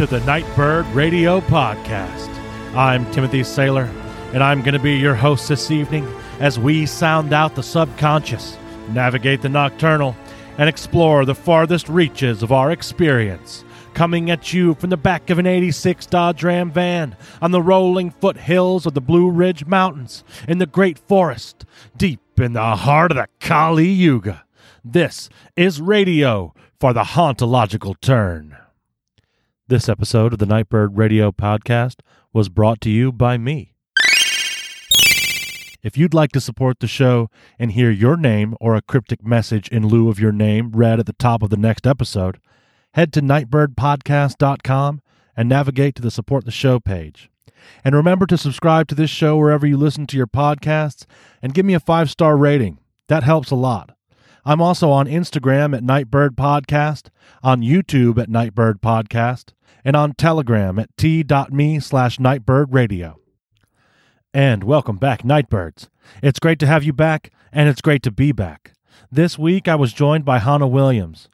To the Nightbird Radio Podcast. I'm Timothy Saylor, and I'm going to be your host this evening as we sound out the subconscious, navigate the nocturnal, and explore the farthest reaches of our experience. Coming at you from the back of an 86 Dodge Ram van on the rolling foothills of the Blue Ridge Mountains in the Great Forest, deep in the heart of the Kali Yuga. This is radio for the hauntological turn. This episode of the Nightbird Radio Podcast was brought to you by me. If you'd like to support the show and hear your name or a cryptic message in lieu of your name read at the top of the next episode, head to nightbirdpodcast.com and navigate to the support the show page. And remember to subscribe to this show wherever you listen to your podcasts and give me a five star rating. That helps a lot. I'm also on Instagram at Nightbird Podcast, on YouTube at Nightbird Podcast, and on Telegram at t.me slash Nightbird Radio. And welcome back, Nightbirds. It's great to have you back, and it's great to be back. This week I was joined by Hanna Williams.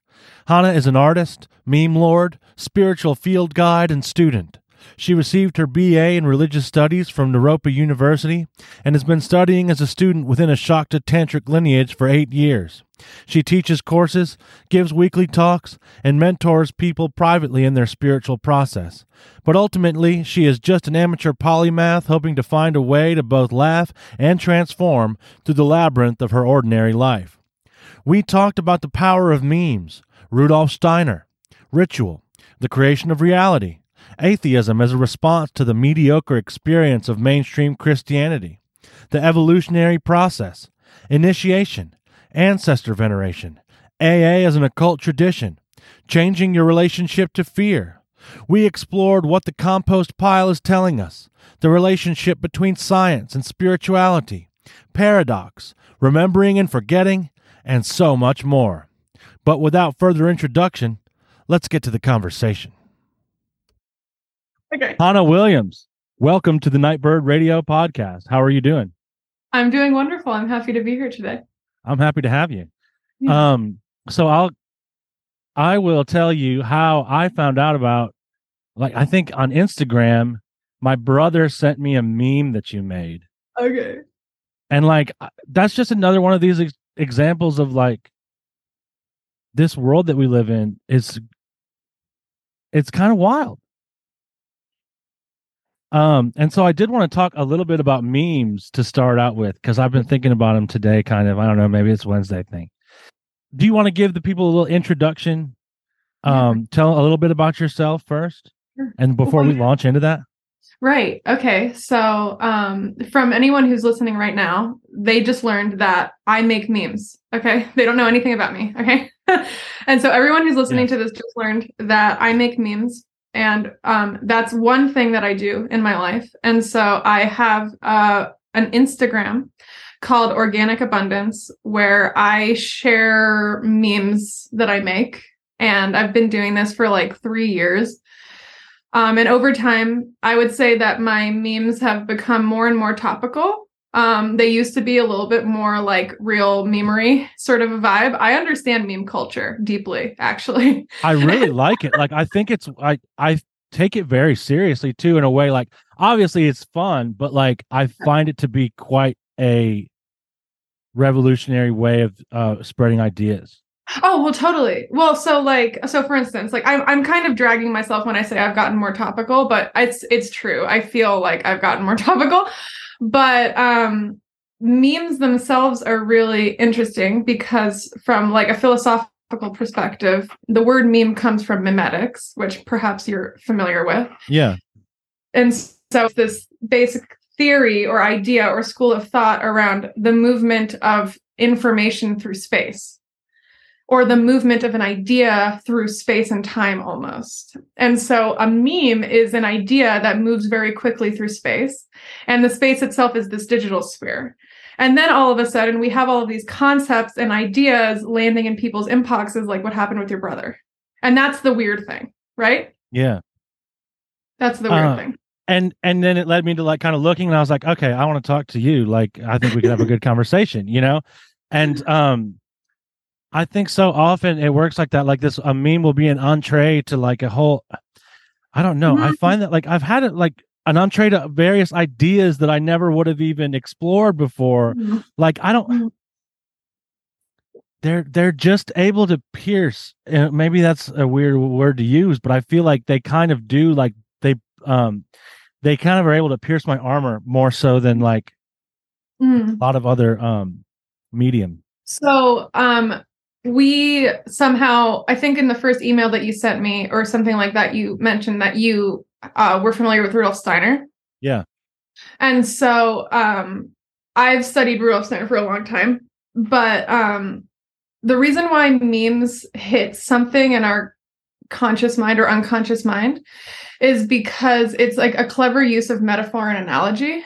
Hanna is an artist, meme lord, spiritual field guide, and student. She received her BA in Religious Studies from Naropa University and has been studying as a student within a Shakta Tantric lineage for eight years. She teaches courses, gives weekly talks, and mentors people privately in their spiritual process. But ultimately, she is just an amateur polymath hoping to find a way to both laugh and transform through the labyrinth of her ordinary life. We talked about the power of memes, Rudolf Steiner, ritual, the creation of reality, atheism as a response to the mediocre experience of mainstream Christianity, the evolutionary process, initiation, ancestor veneration, AA as an occult tradition, changing your relationship to fear. We explored what the compost pile is telling us, the relationship between science and spirituality, paradox, remembering and forgetting, and so much more. But without further introduction, let's get to the conversation. Okay. Hanna Williams, welcome to the Nightbird Radio Podcast. How are you doing? I'm doing wonderful. I'm happy to be here today. I'm happy to have you. Yeah. Um, so I'll I will tell you how I found out about like I think on Instagram, my brother sent me a meme that you made. Okay. And like that's just another one of these ex- examples of like this world that we live in is it's kind of wild. Um, and so I did want to talk a little bit about memes to start out with because I've been thinking about them today. Kind of, I don't know, maybe it's Wednesday thing. Do you want to give the people a little introduction? Yeah. Um, tell a little bit about yourself first, Sure. and before we launch into that. Right. Okay. So, um, from anyone who's listening right now, they just learned that I make memes. Okay. They don't know anything about me. Okay. and so, everyone who's listening Yes. to this just learned that I make memes. And um, that's one thing that I do in my life. And so, I have uh, an Instagram called Organic Abundance where I share memes that I make. And I've been doing this for like three years. Um, and over time, I would say that my memes have become more and more topical. Um, they used to be a little bit more like real memery sort of a vibe. I understand meme culture deeply, actually. I really like it. Like I think it's I I take it very seriously too in a way like obviously it's fun, but like I find it to be quite a revolutionary way of uh spreading ideas. Oh, well, totally. Well, so like, so for instance, like I'm I'm kind of dragging myself when I say I've gotten more topical, but it's it's true. I feel like I've gotten more topical. But um memes themselves are really interesting because from like a philosophical perspective, the word meme comes from memetics, which perhaps you're familiar with. Yeah. And so this basic theory or idea or school of thought around the movement of information through space or the movement of an idea through space and time almost. And so a meme is an idea that moves very quickly through space and the space itself is this digital sphere. And then all of a sudden we have all of these concepts and ideas landing in people's inboxes like what happened with your brother. And that's the weird thing, right? Yeah. That's the weird Uh, thing. and and then it led me to like kind of looking and i was like okay i want to talk to you like i think we could have a good conversation you know and um I think so often it works like that. Like this, a meme will be an entree to like a whole. I don't know. I Mhm. find that like I've had it like an entree to various ideas that I never would have even explored before. Mhm. Like I don't. Mhm. They're they're just able to pierce. And maybe that's a weird word to use, but I feel like they kind of do. Like they um, they kind of are able to pierce my armor more so than like Mhm. a lot of other um medium. So, um, we somehow, I think in the first email that you sent me or something like that, you mentioned that you uh, were familiar with Rudolf Steiner. Yeah. And so, um, I've studied Rudolf Steiner for a long time, but um, the reason why memes hit something in our conscious mind or unconscious mind is because it's like a clever use of metaphor and analogy.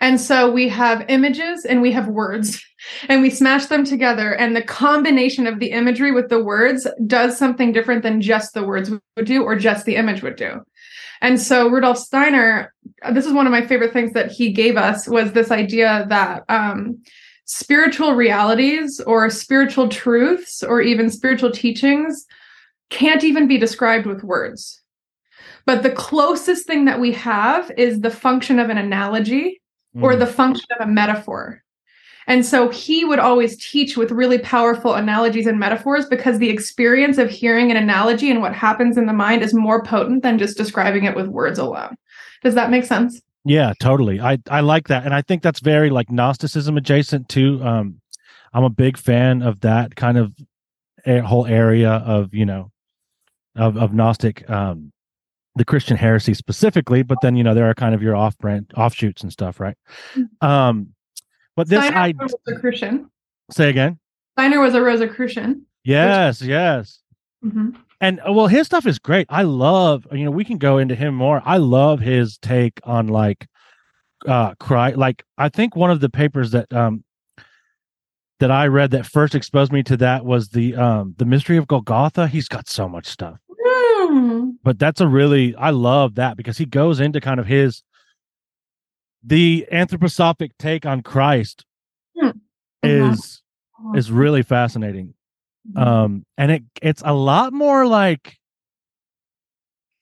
And so we have images and we have words and we smash them together and the combination of the imagery with the words does something different than just the words would do or just the image would do and so rudolf steiner this is one of my favorite things that he gave us was this idea that um, spiritual realities or spiritual truths or even spiritual teachings can't even be described with words but the closest thing that we have is the function of an analogy or Mm. the function of a metaphor. And so he would always teach with really powerful analogies and metaphors because the experience of hearing an analogy and what happens in the mind is more potent than just describing it with words alone. Does that make sense? Yeah, totally. I I like that, and I think that's very like Gnosticism adjacent too. Um, I'm a big fan of that kind of a- whole area of you know of of Gnostic, um, the Christian heresy specifically. But then you know there are kind of your off brand offshoots and stuff, right? Um, but this Steiner I was a Rosicrucian. say again. Steiner was a Rosicrucian. Yes, yes. Mhm. and uh, well his stuff is great i love you know we can go into him more i love his take on like uh cry like i think one of the papers that um that i read that first exposed me to that was the um the mystery of golgotha he's got so much stuff Mm. but that's a really i love that because he goes into kind of his the anthroposophic take on christ Hmm. is is really fascinating. Mhm. um and it it's a lot more like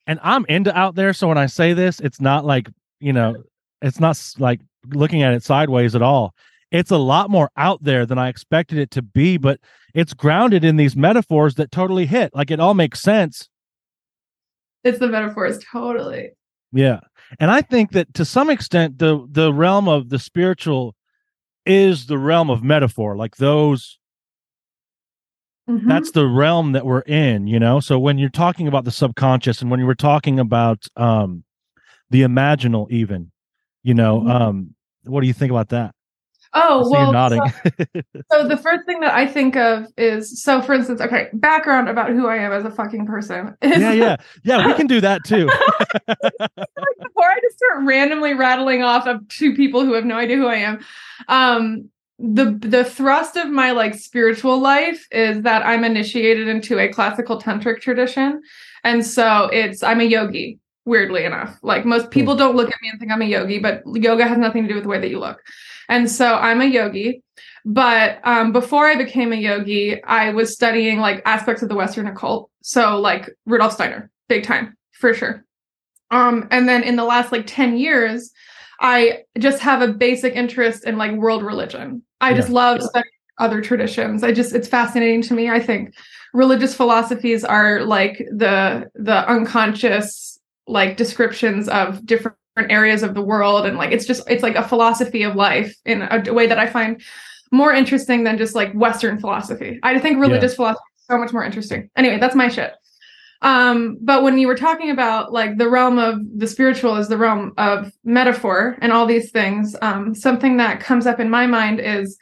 and i'm into out there so when i say this it's not like you know it's not like looking at it sideways at all. It's a lot more out there than i expected it to be but it's grounded in these metaphors that totally hit. Like it all makes sense. It's the metaphors, totally. yeah and i think that to some extent the the realm of the spiritual is the realm of metaphor like those Mhm. that's the realm that we're in you know so when you're talking about the subconscious and when you were talking about um the imaginal even you know Mhm. um what do you think about that oh well. nodding So the first thing that I think of is so for instance, okay, background about who I am as a fucking person. yeah yeah yeah we can do that too Before I just start randomly rattling off of two people who have no idea who I am. Um the the thrust of my like spiritual life is that I'm initiated into a classical tantric tradition. And so it's I'm a yogi, weirdly enough. Like most people don't look at me and think I'm a yogi, but yoga has nothing to do with the way that you look. And so I'm a yogi. But um, before I became a yogi, I was studying like aspects of the Western occult. So like Rudolf Steiner, big time for sure. Um, and then in the last like 10 years, I just have a basic interest in like world religion. I just love studying other traditions. I just it's fascinating to me. I think religious philosophies are like the the unconscious like descriptions of different areas of the world and like it's just it's like a philosophy of life in a way that I find more interesting than just like Western philosophy. I think religious philosophy is so much more interesting. Anyway, that's my shit. Um, but when you were talking about like the realm of the spiritual is the realm of metaphor and all these things, um, something that comes up in my mind is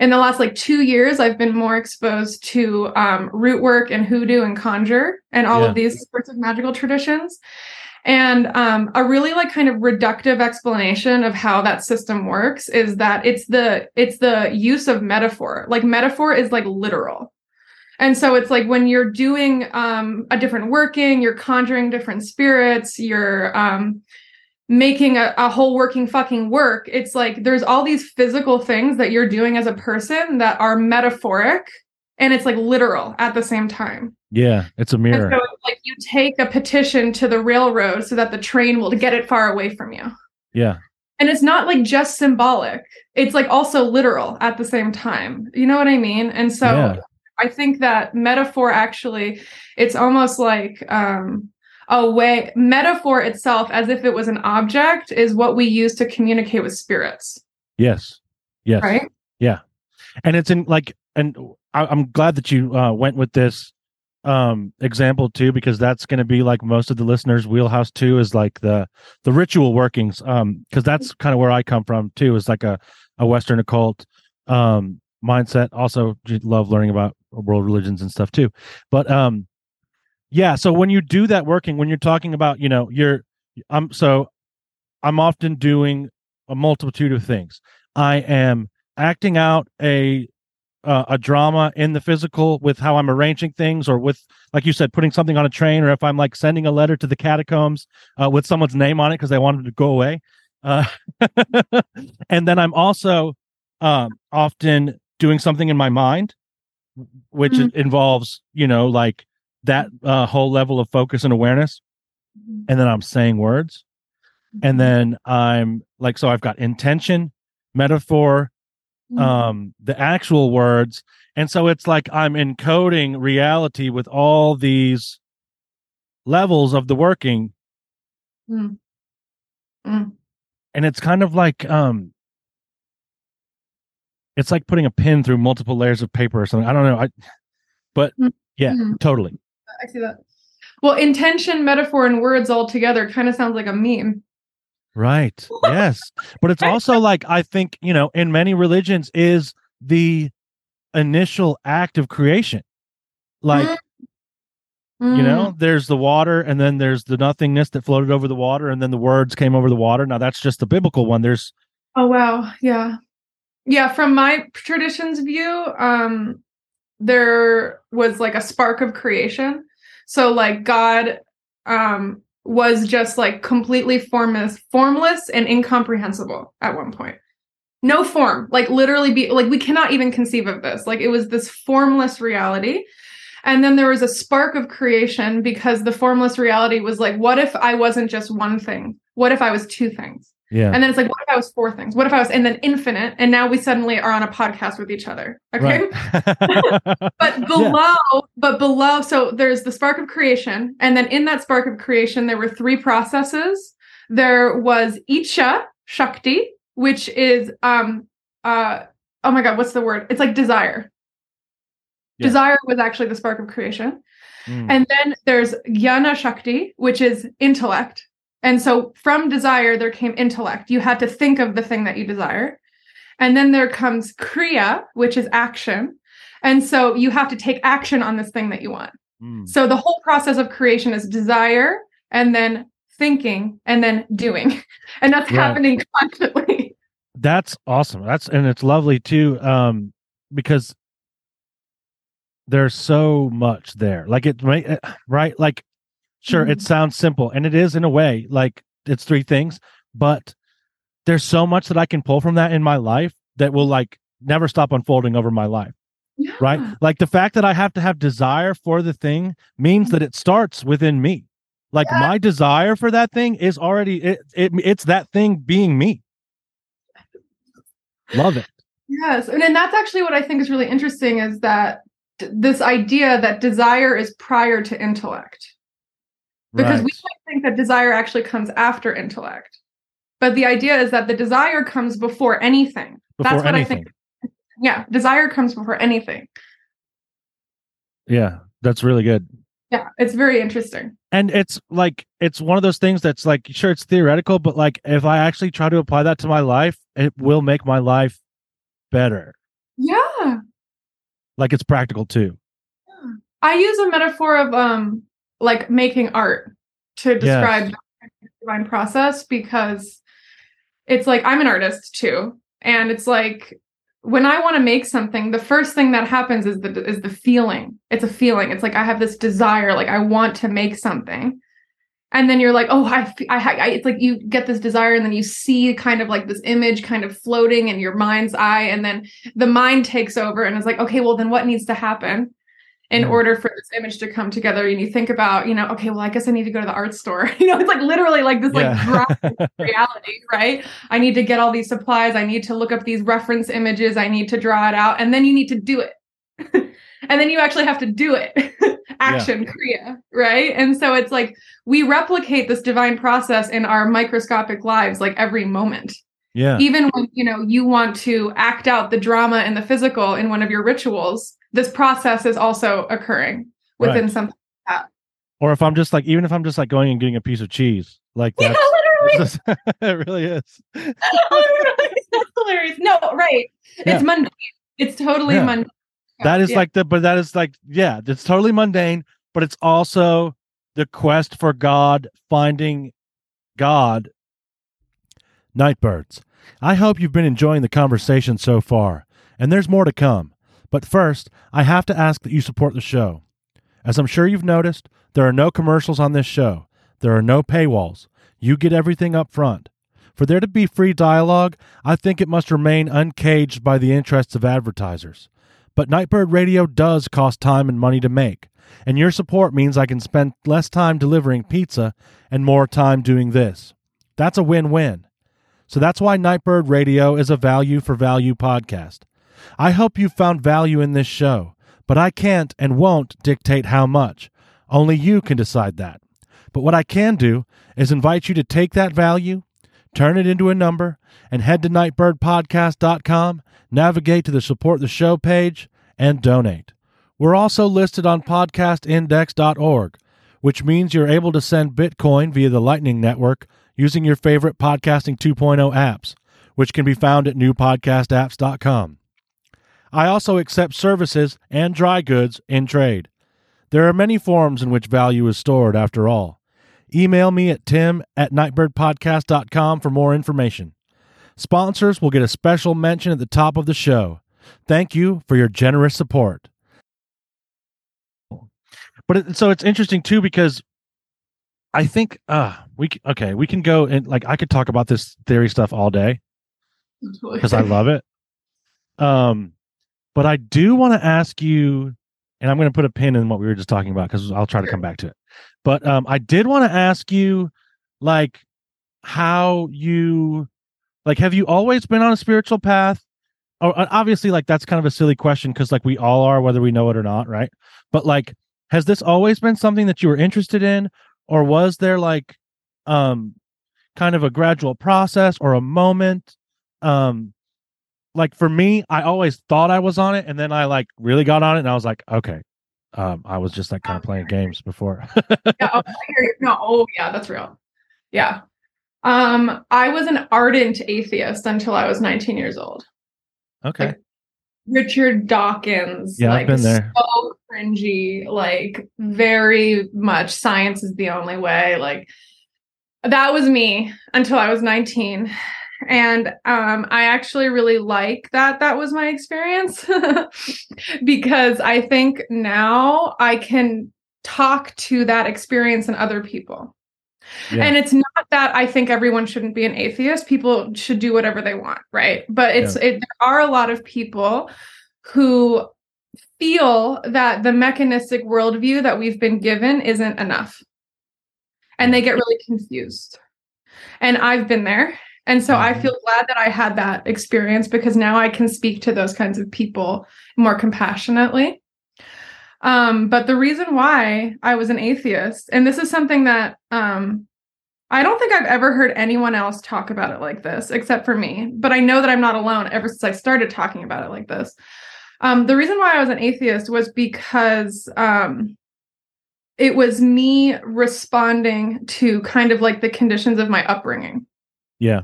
in the last like two years, I've been more exposed to um, root work and hoodoo and conjure and all Yeah. of these sorts of magical traditions. And um, a really like kind of reductive explanation of how that system works is that it's the it's the use of metaphor. Like metaphor is like literal. And so it's like when you're doing um, a different working, you're conjuring different spirits, you're um, making a, a whole working fucking work. It's like there's all these physical things that you're doing as a person that are metaphoric and it's like literal at the same time. Yeah, it's a mirror. So like you take a petition to the railroad so that the train will get it far away from you. yeah. And it's not like just symbolic. It's like also literal at the same time. You know what I mean? And so Yeah. I think that metaphor actually it's almost like um a way metaphor itself as if it was an object is what we use to communicate with spirits, Yes. Yes. right? Yeah. And it's in like and I, i'm glad that you uh, went with this um example too because that's going to be like most of the listeners wheelhouse too is like the the ritual workings um because that's kind of where i come from too is like a a western occult um mindset. Also love learning about world religions and stuff too. But um yeah so when you do that working when you're talking about you know you're i'm so i'm often doing a multitude of things. I am acting out a uh, a drama in the physical with how I'm arranging things, or with like you said, putting something on a train, or if I'm like sending a letter to the catacombs uh, with someone's name on it because they wanted to go away. Uh, and then I'm also um, often doing something in my mind, which Mhm. involves you know like that uh, whole level of focus and awareness. And then I'm saying words, and then I'm like, so I've got intention, metaphor. Um the actual words and so it's like i'm encoding reality with all these levels of the working Mm. Mm. and it's kind of like um it's like putting a pin through multiple layers of paper or something i don't know i but Mm. yeah Mm. totally I see that. Well, intention, metaphor, and words all together kind of sounds like a meme. Right. Yes. But it's also like i think you know in many religions is the initial act of creation. Like Mm. you know there's the water and then there's the nothingness that floated over the water and then the words came over the water. Now that's just the biblical one. There's Oh wow, yeah. Yeah, from my tradition's view, um there was like a spark of creation. So like God um was just like completely formless formless and incomprehensible at one point. No form, like literally be like we cannot even conceive of this. Like it was this formless reality. And then there was a spark of creation because the formless reality was like, what if I wasn't just one thing? What if I was two things? Yeah And then it's like, what if I was four things? What if I was, and then infinite? And now we suddenly are on a podcast with each other. Okay. right But below, but below, so there's the spark of creation. And then in that spark of creation, there were three processes. There was Icha Shakti, which is, um, uh, oh my God, what's the word? It's like desire. Yeah. Desire was actually the spark of creation. Mm. And then there's Jnana Shakti, which is intellect. And so from desire, there came intellect. You had to think of the thing that you desire. And then there comes Kriya, which is action. And so you have to take action on this thing that you want. Mm. So the whole process of creation is desire and then thinking and then doing. And that's happening constantly. that's awesome that's and it's lovely too um because there's so much there like it uh, right like sure it Mhm. sounds simple and it is in a way like it's three things but there's so much that i can pull from that in my life that will like never stop unfolding over my life right like the fact that i have to have desire for the thing means that it starts within me like Yeah. my desire for that thing is already it, it it's that thing being me love it Yes, and then that's actually what I think is really interesting is that d- this idea that desire is prior to intellect. Because we Right. might think that desire actually comes after intellect. But the idea is that the desire comes before anything. before that's what anything I think. Yeah, desire comes before anything. yeah that's really good Yeah, it's very interesting. and it's like it's one of those things that's like sure it's theoretical but like if i actually try to apply that to my life it will make my life better Yeah. like it's practical too I use a metaphor of um like making art to describe the divine process because it's like I'm an artist too. And it's like when I want to make something the first thing that happens is the is the feeling. It's a feeling. It's like I have this desire like I want to make something. And then you're like oh I, I, it's like you get this desire and then you see kind of like this image kind of floating in your mind's eye and then the mind takes over and it's like okay well then what needs to happen in order for this image to come together and you think about you know okay well i guess i need to go to the art store. You know it's like literally like this like Yeah. graphic reality right? I need to get all these supplies. I need to look up these reference images. I need to draw it out and then you need to do it. And then you actually have to do it. Action kriya right? And so it's like we replicate this divine process in our microscopic lives like every moment yeah. even when you know you want to act out the drama and the physical in one of your rituals this process is also occurring within Right. something Or if I'm just like, even if I'm just like going and getting a piece of cheese, like yeah literally it really is. Literally, that's hilarious no right Yeah. it's mundane it's totally Yeah. mundane That is Yeah. like the, but that is like, yeah, it's totally mundane, but it's also the quest for God, finding God. Nightbirds, I hope you've been enjoying the conversation so far, and there's more to come. But first, I have to ask that you support the show. As I'm sure you've noticed, there are no commercials on this show. There are no paywalls. You get everything up front. For there to be free dialogue, I think it must remain uncaged by the interests of advertisers. But Nightbird Radio does cost time and money to make, and your support means I can spend less time delivering pizza and more time doing this. That's a win win. So that's why Nightbird Radio is a value for value podcast. I hope you found value in this show, but I can't and won't dictate how much. Only you can decide that. But what I can do is invite you to take that value, turn it into a number, and head to nightbirdpodcast.com, navigate to the support the show page, and donate. We're also listed on podcastindex.org, which means you're able to send Bitcoin via the Lightning Network using your favorite Podcasting 2.0 apps, which can be found at newpodcastapps.com. I also accept services and dry goods in trade. There are many forms in which value is stored, after all. Email me at tim at nightbirdpodcast.com for more information. Sponsors will get a special mention at the top of the show. Thank you for your generous support. But it, so it's interesting too because I think uh we okay we can go and like I could talk about this theory stuff all day because I love it. Um, but I do want to ask you, and I'm going to put a pin in what we were just talking about because I'll try to come back to it. But um, I did want to ask you, like, how you, like, have you always been on a spiritual path? Or uh, obviously, like, that's kind of a silly question because, like, we all are, whether we know it or not, right? But like, has this always been something that you were interested in, or was there like, um, kind of a gradual process or a moment? Um, like for me, I always thought I was on it, and then I like really got on it, and I was like, okay, um, I was just like kind of playing games before. yeah, oh, I hear you. No, oh yeah, that's real. Yeah. Um, I was an ardent atheist until I was 19 years old. okay, Richard Dawkins. Yeah, I've been there. So cringy, like very much science is the only way. Like that was me until I was 19. And um, I actually really like that that was my experience because I think now I can talk to that experience and other people. Yeah. And it's not that I think everyone shouldn't be an atheist. People should do whatever they want, right? But it's it, there are a lot of people who feel that the mechanistic worldview that we've been given isn't enough. And they get really confused. And I've been there. And so I Mhm. feel glad that I had that experience because now I can speak to those kinds of people more compassionately. Um, but the reason why I was an atheist, and this is something that um, I don't think I've ever heard anyone else talk about it like this, except for me. But I know that I'm not alone ever since I started talking about it like this. Um, the reason why I was an atheist was because um, it was me responding to kind of like the conditions of my upbringing. yeah,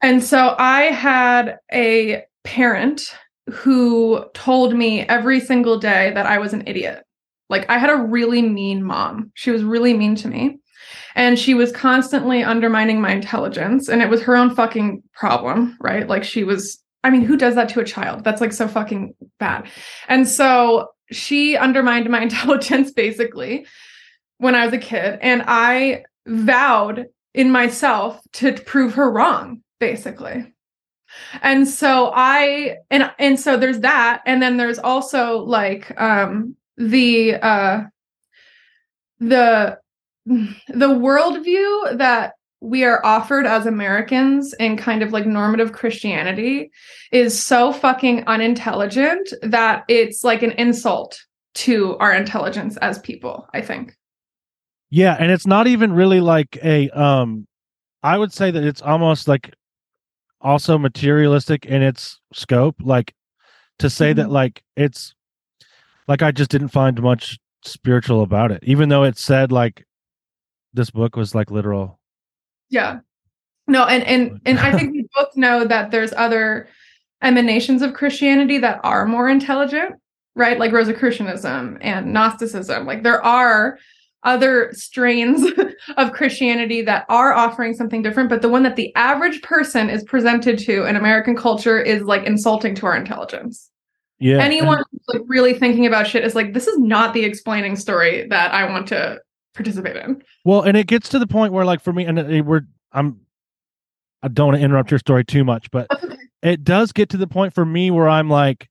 And so I had a parent who told me every single day that I was an idiot. Like I had a really mean mom. She was really mean to me. And she was constantly undermining my intelligence. And it was her own fucking problem, right? Like she was, I mean, who does that to a child? That's like so fucking bad. And so she undermined my intelligence basically when I was a kid, and I vowed in myself to prove her wrong, basically. And so I and and so there's that, and then there's also like um the uh the the worldview that we are offered as Americans in kind of like normative Christianity is so fucking unintelligent that it's like an insult to our intelligence as people, I think. Yeah, and it's not even really like a um I would say that it's almost like also materialistic in its scope like to say mm-hmm. that like it's like I just didn't find much spiritual about it even though it said like this book was like literal yeah. No, and and and I think we both know that there's other emanations of Christianity that are more intelligent, right? Like Rosicrucianism and Gnosticism. Like there are other strains of Christianity that are offering something different, but the one that the average person is presented to in American culture is like insulting to our intelligence. Yeah. Anyone and- who's like really thinking about shit is like, this is not the explaining story that I want to participate in. Well, and it gets to the point where, like, for me, and it, we're, I'm, I don't want to interrupt your story too much, but it does get to the point for me where I'm like,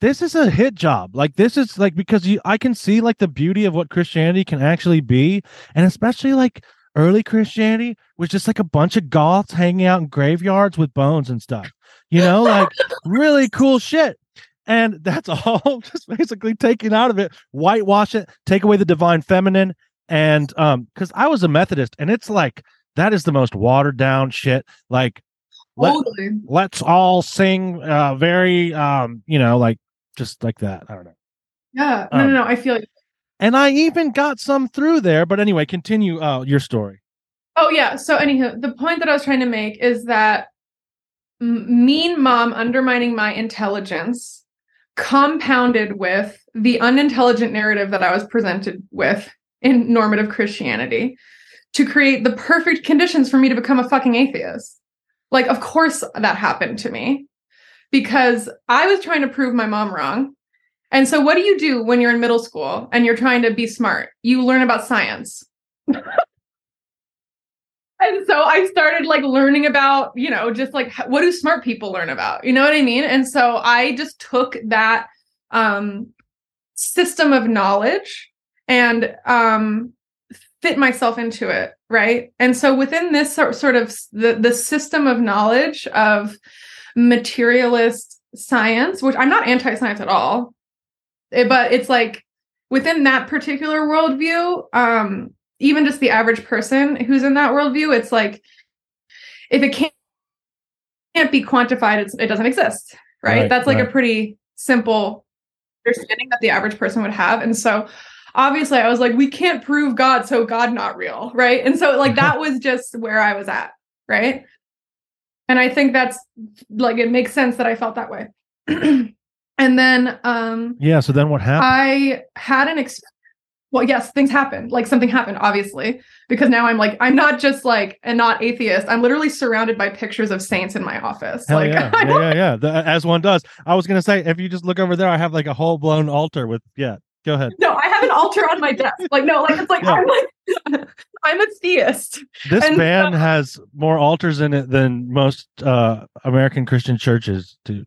this is a hit job. Like, this is like because you, I can see like the beauty of what Christianity can actually be, and especially like early Christianity was just like a bunch of goths hanging out in graveyards with bones and stuff. You know, like really cool shit and that's all just basically taken out of it whitewash it take away the divine feminine and um because i was a methodist and it's like that is the most watered down shit like let, us all sing uh very um you know like just like that i don't know. Yeah no um, no no i feel like and i even got some through there but anyway continue uh your story. Oh yeah so anywho the point that i was trying to make is that mean mom undermining my intelligence compounded with the unintelligent narrative that i was presented with in normative Christianity to create the perfect conditions for me to become a fucking atheist. Like, of course, that happened to me because I was trying to prove my mom wrong. And so, what do you do when you're in middle school and you're trying to be smart? You learn about science. and so I started like learning about, you know, just like what do smart people learn about? You know what I mean? And so I just took that um, system of knowledge and um, fit myself into it right and so within this sort of the, the system of knowledge of materialist science which i'm not anti-science at all but it's like within that particular worldview um even just the average person who's in that worldview it's like if it can't can't be quantified it doesn't exist right, right that's like right. a pretty simple understanding that the average person would have and so obviously I was like, we can't prove God, so God not real, right? And so like that was just where I was at, right? And I think that's like it makes sense that I felt that way. and then um yeah, so then what happened? I had an ex- well, yes, things happened. Like something happened, obviously, because now I'm like, I'm not just like a not atheist. I'm literally surrounded by pictures of saints in my office. Hell like, yeah, yeah, yeah, yeah. The, as one does. I was gonna say, if you just look over there, I have like a whole blown altar with yeah, Go ahead. No, I have an altar on my desk. Like, no, like it's like yeah. I'm like I'm a theist. This and has more altars in it than most uh American Christian churches do.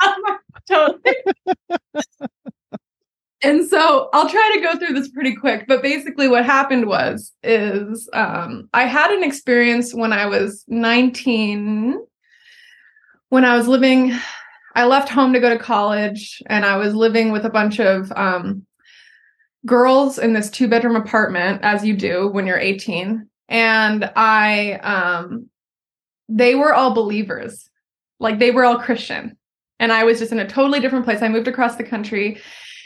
totally. and so I'll try to go through this pretty quick, but basically what happened was is um I had an experience when I was 19 when I was living I left home to go to college and I was living with a bunch of um, girls in this two bedroom apartment, as you do when you're 18. And I, um, they were all believers, like they were all Christian. And I was just in a totally different place. I moved across the country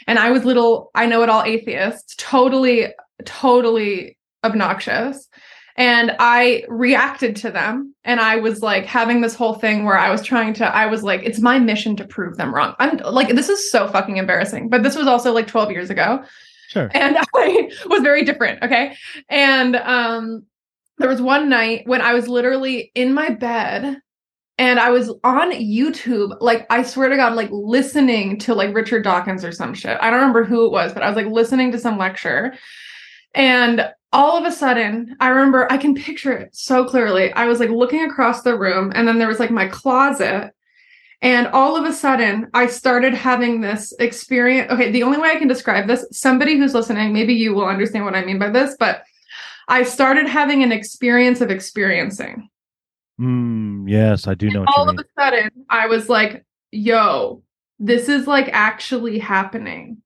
and I was little, I know it all atheists, totally, totally obnoxious and I reacted to them. And I was like having this whole thing where I was trying to, I was like, it's my mission to prove them wrong. I'm like, this is so fucking embarrassing. But this was also like 12 years ago. Sure. And I was very different. Okay. And um, there was one night when I was literally in my bed and I was on YouTube, like I swear to God, like listening to like Richard Dawkins or some shit. I don't remember who it was, but I was like listening to some lecture And all of a sudden, I remember I can picture it so clearly. I was like looking across the room, and then there was like my closet. And all of a sudden, I started having this experience. Okay, the only way I can describe this, somebody who's listening, maybe you will understand what I mean by this, but I started having an experience of experiencing. Mm, yes, I do know. All of a sudden, I was like, yo, this is like actually happening.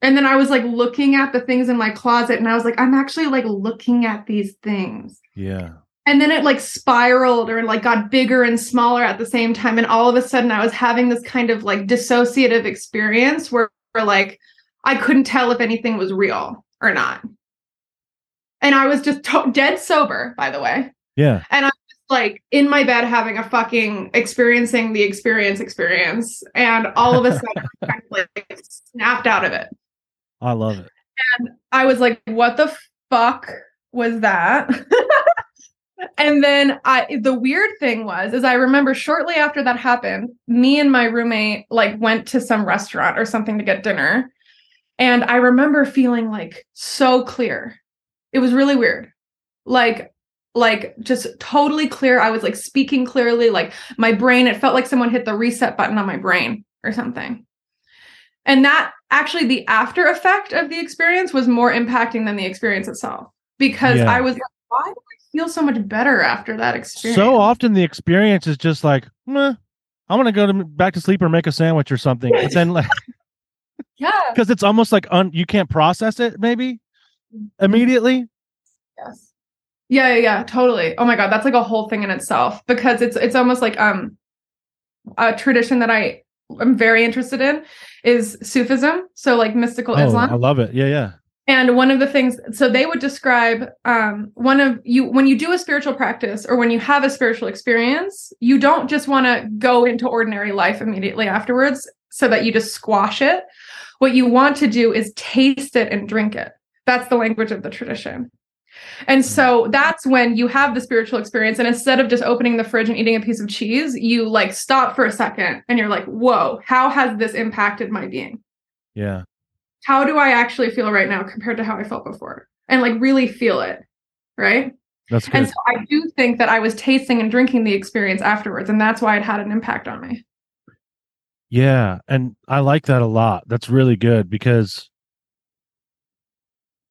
And then I was like looking at the things in my closet and I was like, I'm actually like looking at these things. Yeah. And then it like spiraled or like got bigger and smaller at the same time. And all of a sudden I was having this kind of like dissociative experience where, where like I couldn't tell if anything was real or not. And I was just to- dead sober, by the way. Yeah. And I was like in my bed having a fucking experiencing the experience experience and all of a sudden I kind of like snapped out of it I love it. and i was like what the fuck was that and then i the weird thing was is i remember shortly after that happened me and my roommate like went to some restaurant or something to get dinner and i remember feeling like so clear it was really weird like like just totally clear. I was like speaking clearly, like my brain, it felt like someone hit the reset button on my brain or something. And that actually, the after effect of the experience was more impacting than the experience itself because Yeah. I was like, why feel so much better after that experience? So often the experience is just like, I'm gonna go to back to sleep or make a sandwich or something. But then like yeah. because it's almost like un, you can't process it maybe immediately. Yes. Yeah, yeah, yeah, totally. Oh my god, that's like a whole thing in itself because it's it's almost like um a tradition that I am very interested in is Sufism, so like mystical Oh, Islam. I love it. Yeah, yeah. And one of the things, so they would describe um, one of you when you do a spiritual practice or when you have a spiritual experience, you don't just want to go into ordinary life immediately afterwards so that you just squash it. What you want to do is taste it and drink it. That's the language of the tradition. And so that's when you have the spiritual experience. And instead of just opening the fridge and eating a piece of cheese, you like stop for a second and you're like, whoa, how has this impacted my being? Yeah. How do I actually feel right now compared to how I felt before? And like really feel it. Right. That's good. And so I do think that I was tasting and drinking the experience afterwards. And that's why it had an impact on me. Yeah, and I like that a lot. That's really good because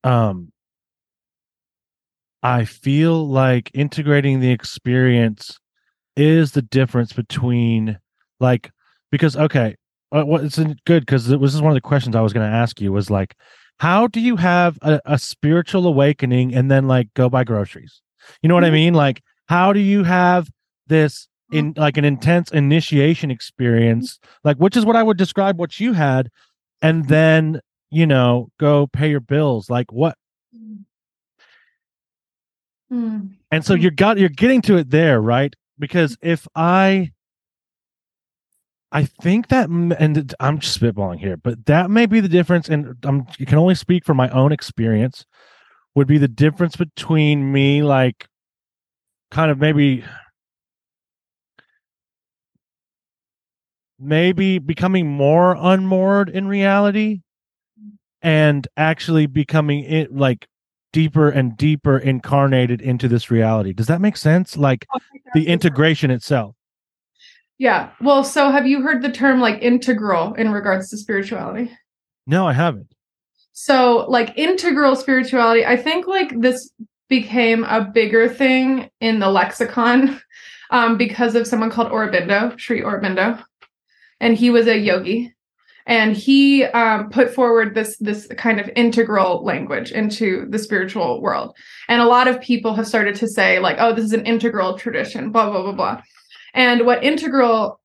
um I feel like integrating the experience is the difference between like because okay, uh, what it's good because it was this is one of the questions I was going to ask you was like how do you have a, a spiritual awakening and then like go buy groceries? You know what I Mhm. mean? Like how do you have this in like an intense initiation experience like which is what i would describe what you had and then you know go pay your bills like what Hmm. and so you're got you're getting to it there right because if i i think that and i'm just spitballing here but that may be the difference and i'm you can only speak from my own experience would be the difference between me like kind of maybe maybe becoming more unmoored in reality and actually becoming it like deeper and deeper incarnated into this reality. Does that make sense? Like the integration itself Yeah. Well, so have you heard the term like integral in regards to spirituality? no i haven't So, like integral spirituality, I think like this became a bigger thing in the lexicon um, because of someone called Aurobindo, Sri Aurobindo, and he was a yogi, and he um, put forward this this kind of integral language into the spiritual world. And a lot of people have started to say like, oh, this is an integral tradition, blah blah blah blah. And what integral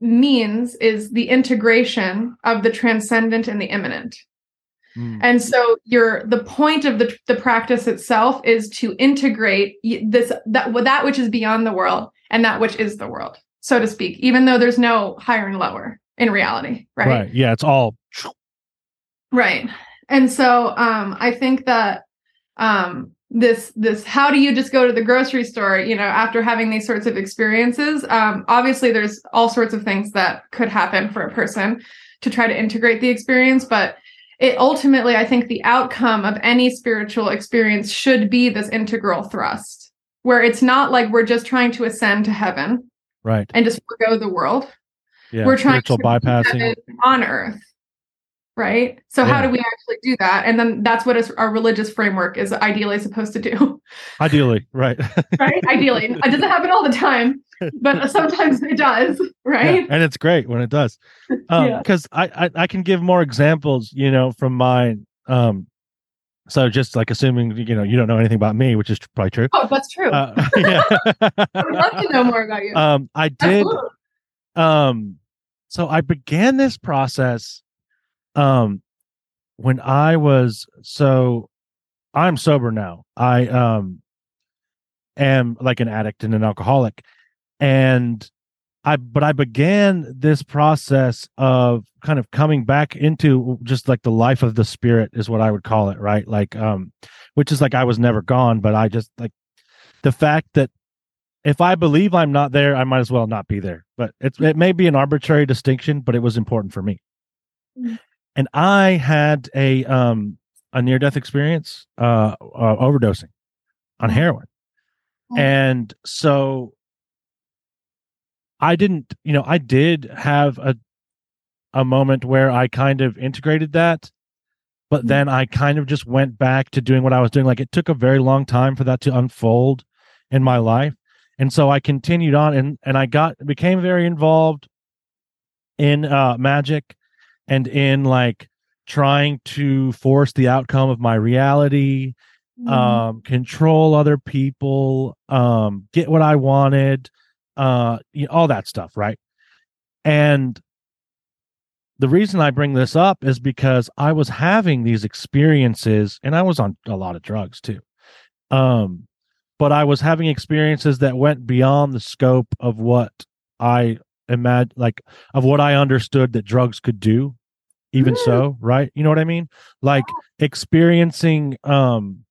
means is the integration of the transcendent and the immanent. Mm, And so your the point of the the practice itself is to integrate this that that which is beyond the world and that which is the world, so to speak, even though there's no higher and lower in reality, right. right? yeah it's all Right. And so um I think that um this this how do you just go to the grocery store, you know, after having these sorts of experiences? Um obviously there's all sorts of things that could happen for a person to try to integrate the experience, but it ultimately i think the outcome of any spiritual experience should be this integral thrust where it's not like we're just trying to ascend to heaven right. and just forgo the world. Yeah we're trying to bypassing. on earth right? So how do we actually do that? And then that's what our religious framework is ideally supposed to do. Ideally right. Right? Ideally. It doesn't happen all the time but sometimes it does right? Yeah, and it's great when it does. Um Yeah. because I, I i can give more examples you know from my um so just like assuming you know you don't know anything about me which is probably true. Oh that's true. Uh, yeah. I would love to know more about you. Um i did Absolutely. um so i began this process um when i was so i'm sober now i um am like an addict and an alcoholic and i but i began this process of kind of coming back into just like the life of the spirit is what i would call it right like um which is like i was never gone but i just like the fact that if I believe I'm not there, I might as well not be there. But it's it may be an arbitrary distinction, but it was important for me. And I had a um a near death experience, uh, uh overdosing on heroin, Mm. and so I didn't, you know, I did have a a moment where I kind of integrated that, but Mm. then I kind of just went back to doing what I was doing. Like it took a very long time for that to unfold in my life and so i continued on and and i got became very involved in uh magic and in like trying to force the outcome of my reality Mm. um control other people um get what i wanted uh you know, all that stuff right and the reason i bring this up is because i was having these experiences and i was on a lot of drugs too um but i was having experiences that went beyond the scope of what i imagine like of what i understood that drugs could do even Mm. so right? You know what i mean? Like experiencing um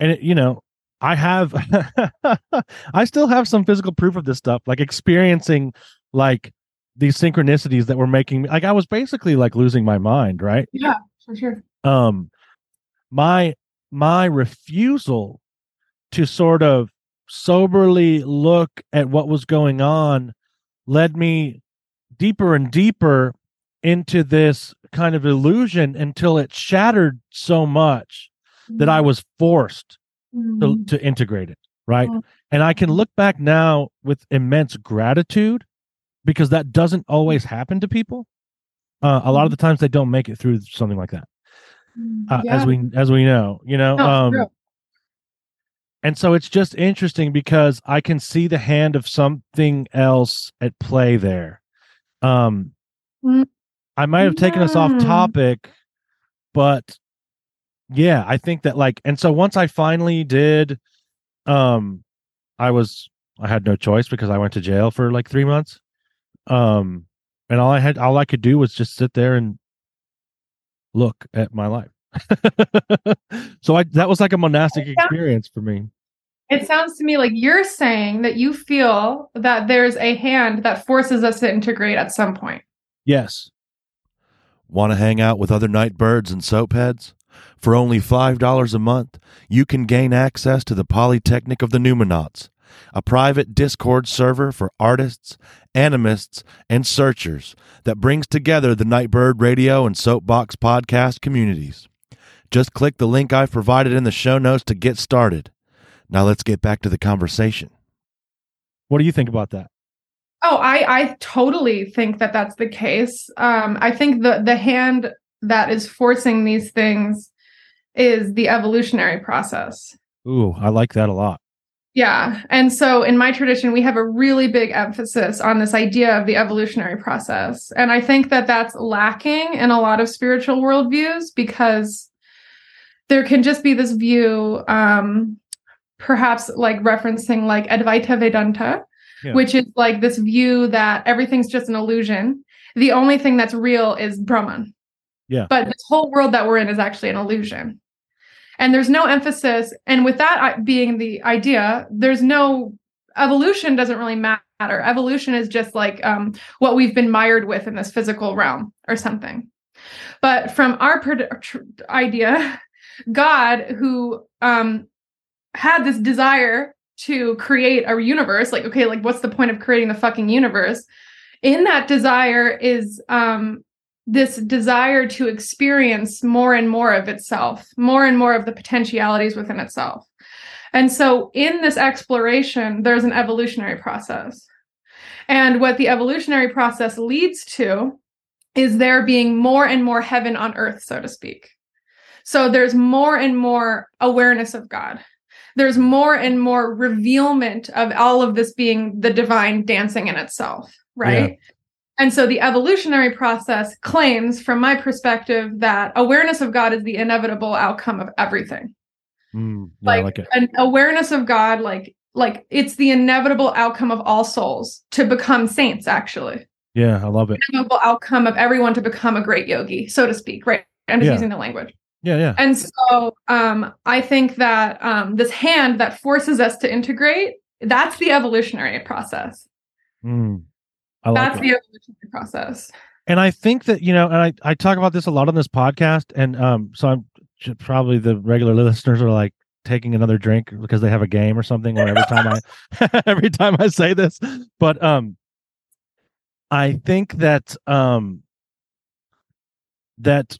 and it, you know i have i still have some physical proof of this stuff like experiencing like these synchronicities that were making me like i was basically like losing my mind right? Yeah, for sure. Um my my refusal to sort of soberly look at what was going on led me deeper and deeper into this kind of illusion until it shattered so much that I was forced to, Mhm. to integrate it, right? Mm. And I can look back now with immense gratitude because that doesn't always happen to people. Uh, a lot of the times they don't make it through something like that, uh, Yeah. as we as we know, you know. No, um. And so it's just interesting because I can see the hand of something else at play there. Um. I might have taken us off topic, but yeah, I think that like, and so once I finally did, um, I was I had no choice because I went to jail for like three months, um, and all I had all I could do was just sit there and look at my life. so I that was like a monastic experience for me. It sounds to me like you're saying that you feel that there's a hand that forces us to integrate at some point. Yes. Want to hang out with other nightbirds and soapheads? For only $5 a month, you can gain access to the Polytechnic of the Numinauts, a private Discord server for artists, animists, and searchers that brings together the Nightbird Radio and Soapbox podcast communities. Just click the link I've provided in the show notes to get started. Now let's get back to the conversation. What do you think about that? Oh, I I totally think that that's the case. Um, I think the the hand that is forcing these things is the evolutionary process. Ooh, I like that a lot. Yeah. And so in my tradition, we have a really big emphasis on this idea of the evolutionary process. And I think that that's lacking in a lot of spiritual worldviews because there can just be this view, um, perhaps like referencing like Advaita Vedanta, Yeah. which is like this view that everything's just an illusion. The only thing that's real is Brahman. Yeah. But this whole world that we're in is actually an illusion and there's no emphasis and with that being the idea there's no evolution doesn't really matter evolution is just like um, what we've been mired with in this physical realm or something But from our idea, God, who um, had this desire to create a universe, like, okay, like, what's the point of creating the fucking universe? In that desire is um, this desire to experience more and more of itself, more and more of the potentialities within itself. And so, in this exploration, there's an evolutionary process. And what the evolutionary process leads to is there being more and more heaven on earth, so to speak. So there's more and more awareness of God. There's more and more revealment of all of this being the divine dancing in itself, right? Yeah. And so the evolutionary process claims, from my perspective, that awareness of God is the inevitable outcome of everything. Mm, yeah, like, like an awareness of God, like like it's the inevitable outcome of all souls to become saints actually yeah i love it inevitable outcome of everyone to become a great yogi so to speak right i'm just yeah. using the language yeah yeah. And so um i think that um this hand that forces us to integrate that's the evolutionary process. Mm, I like that's the evolutionary process. And i think that you know and i i talk about this a lot on this podcast and um so i'm probably the regular listeners are like taking another drink because they have a game or something or every time i every time i say this. But um i think that um that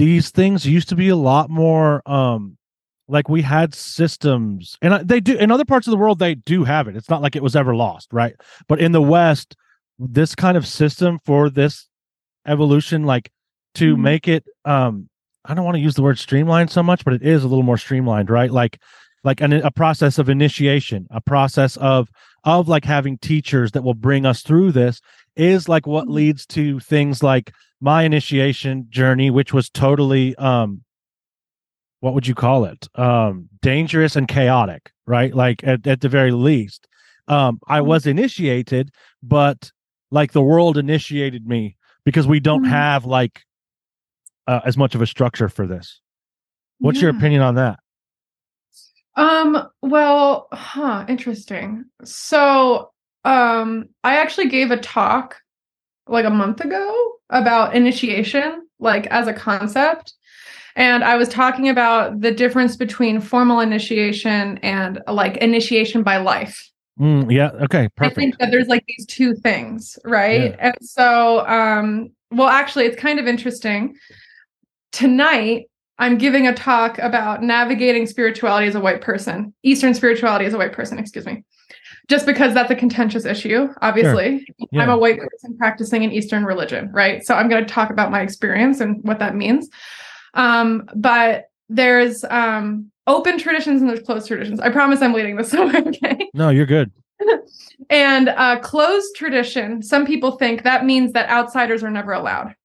these things used to be a lot more um like we had systems and they do in other parts of the world they do have it it's not like it was ever lost right but in the west this kind of system for this evolution like to mm-hmm. make it um I don't want to use the word streamlined so much, but it is a little more streamlined, right? Like like an, a process of initiation, a process of of like having teachers that will bring us through this is like what mm-hmm. leads to things like my initiation journey, which was totally um what would you call it? Um dangerous and chaotic, right? Like at, at the very least. Um I mm-hmm. was initiated, but like the world initiated me because we don't mm-hmm. have like uh, as much of a structure for this. What's yeah. your opinion on that? Um, well, huh, interesting. So, um, I actually gave a talk like a month ago about initiation, like as a concept. And I was talking about the difference between formal initiation and like initiation by life. Mm, yeah. Okay. Perfect. I think that there's like these two things, right? Yeah. And so, um, well, actually, it's kind of interesting tonight I'm giving a talk about navigating spirituality as a white person, Eastern spirituality as a white person, excuse me. Just because that's a contentious issue, obviously. Sure. Yeah. I'm a white person practicing an Eastern religion, right? So I'm going to talk about my experience and what that means. Um, but there's um, open traditions and there's closed traditions. I promise I'm leading this somewhere, okay? No, you're good. and uh, closed tradition, some people think that means that outsiders are never allowed.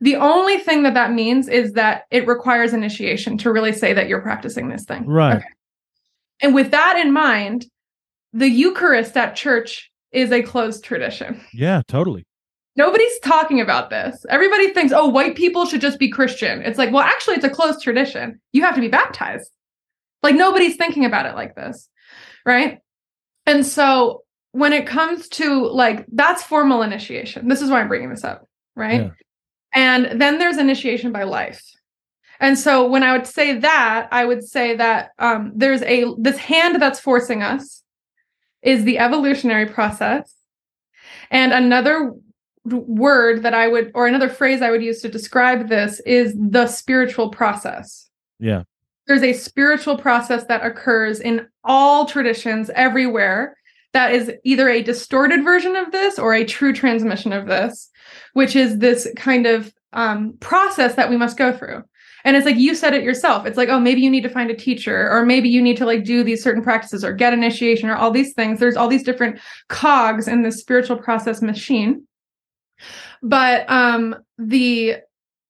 The only thing that that means is that it requires initiation to really say that you're practicing this thing. Right. Okay. And with that in mind, the Eucharist at church is a closed tradition. Yeah, totally. Nobody's talking about this. Everybody thinks, oh, white people should just be Christian. It's like, well, actually, it's a closed tradition. You have to be baptized. Like, nobody's thinking about it like this. Right. And so when it comes to like, that's formal initiation. This is why I'm bringing this up. Right. Yeah. And then there's initiation by life. And so when I would say that, I would say that um, there's a this hand that's forcing us is the evolutionary process. And another word that I would or another phrase I would use to describe this is the spiritual process. Yeah. There's a spiritual process that occurs in all traditions everywhere that is either a distorted version of this or a true transmission of this which is this kind of um, process that we must go through. And it's like you said it yourself. It's like, oh, maybe you need to find a teacher, or maybe you need to like do these certain practices or get initiation or all these things. There's all these different cogs in the spiritual process machine. But um the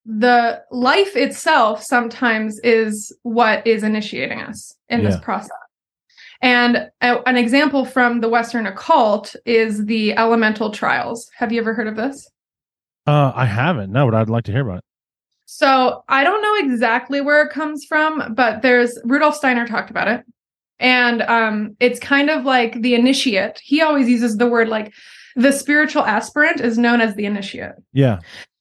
the life itself sometimes is what is initiating us in yeah. this process. And a, an example from the Western occult is the elemental trials. Have you ever heard of this? Uh, I haven't. No, but I'd like to hear about it. So I don't know exactly where it comes from, but there's Rudolf Steiner talked about it. And um, it's kind of like the initiate. He always uses the word like the spiritual aspirant is known as the initiate. Yeah.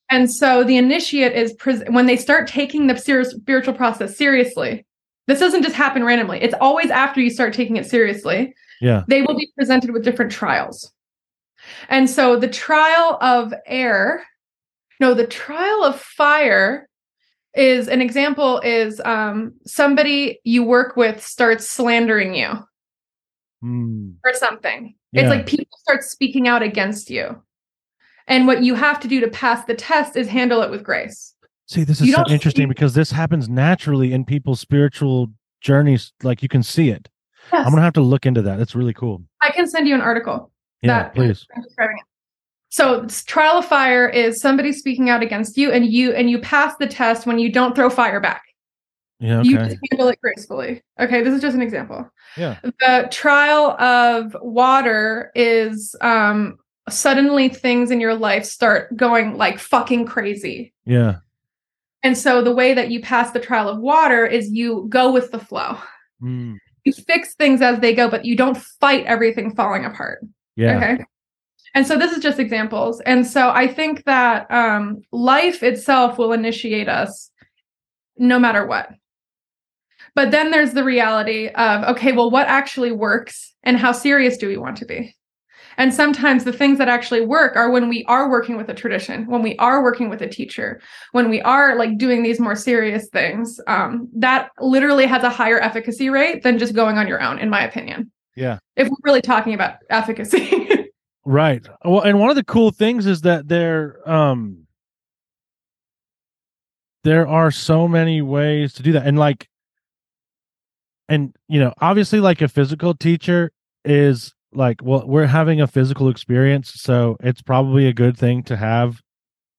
And so the initiate is pres- when they start taking the ser- spiritual process seriously. This doesn't just happen randomly. It's always after you start taking it seriously. Yeah. They will be presented with different trials. And so the trial of air, no, the trial of fire is an example is um, somebody you work with starts slandering you Mm. or something. Yeah. It's like people start speaking out against you. And what you have to do to pass the test is handle it with grace. See, this is You so interesting see- because this happens naturally in people's spiritual journeys. Like you can see it. Yes. I'm gonna have to look into that. It's really cool. I can send you an article. Yeah, that please. I'm describing it. So trial of fire is somebody speaking out against you and you and you pass the test when you don't throw fire back. Yeah. You Okay. just handle it gracefully. Okay, this is just an example. Yeah. The trial of water is um suddenly things in your life start going like fucking crazy. Yeah. And so the way that you pass the trial of water is you go with the flow. Mm. You fix things as they go, but you don't fight everything falling apart. Yeah. Okay. And so this is just examples. And so I think that um, life itself will initiate us no matter what. But then there's the reality of, okay, well, what actually works and how serious do we want to be? And sometimes the things that actually work are when we are working with a tradition, when we are working with a teacher, when we are like doing these more serious things. Um, that literally has a higher efficacy rate than just going on your own, in my opinion. Yeah. If we're really talking about efficacy. Right. Well, and one of the cool things is that there um there are so many ways to do that. And like and you know, obviously like a physical teacher is like well, we're having a physical experience, so it's probably a good thing to have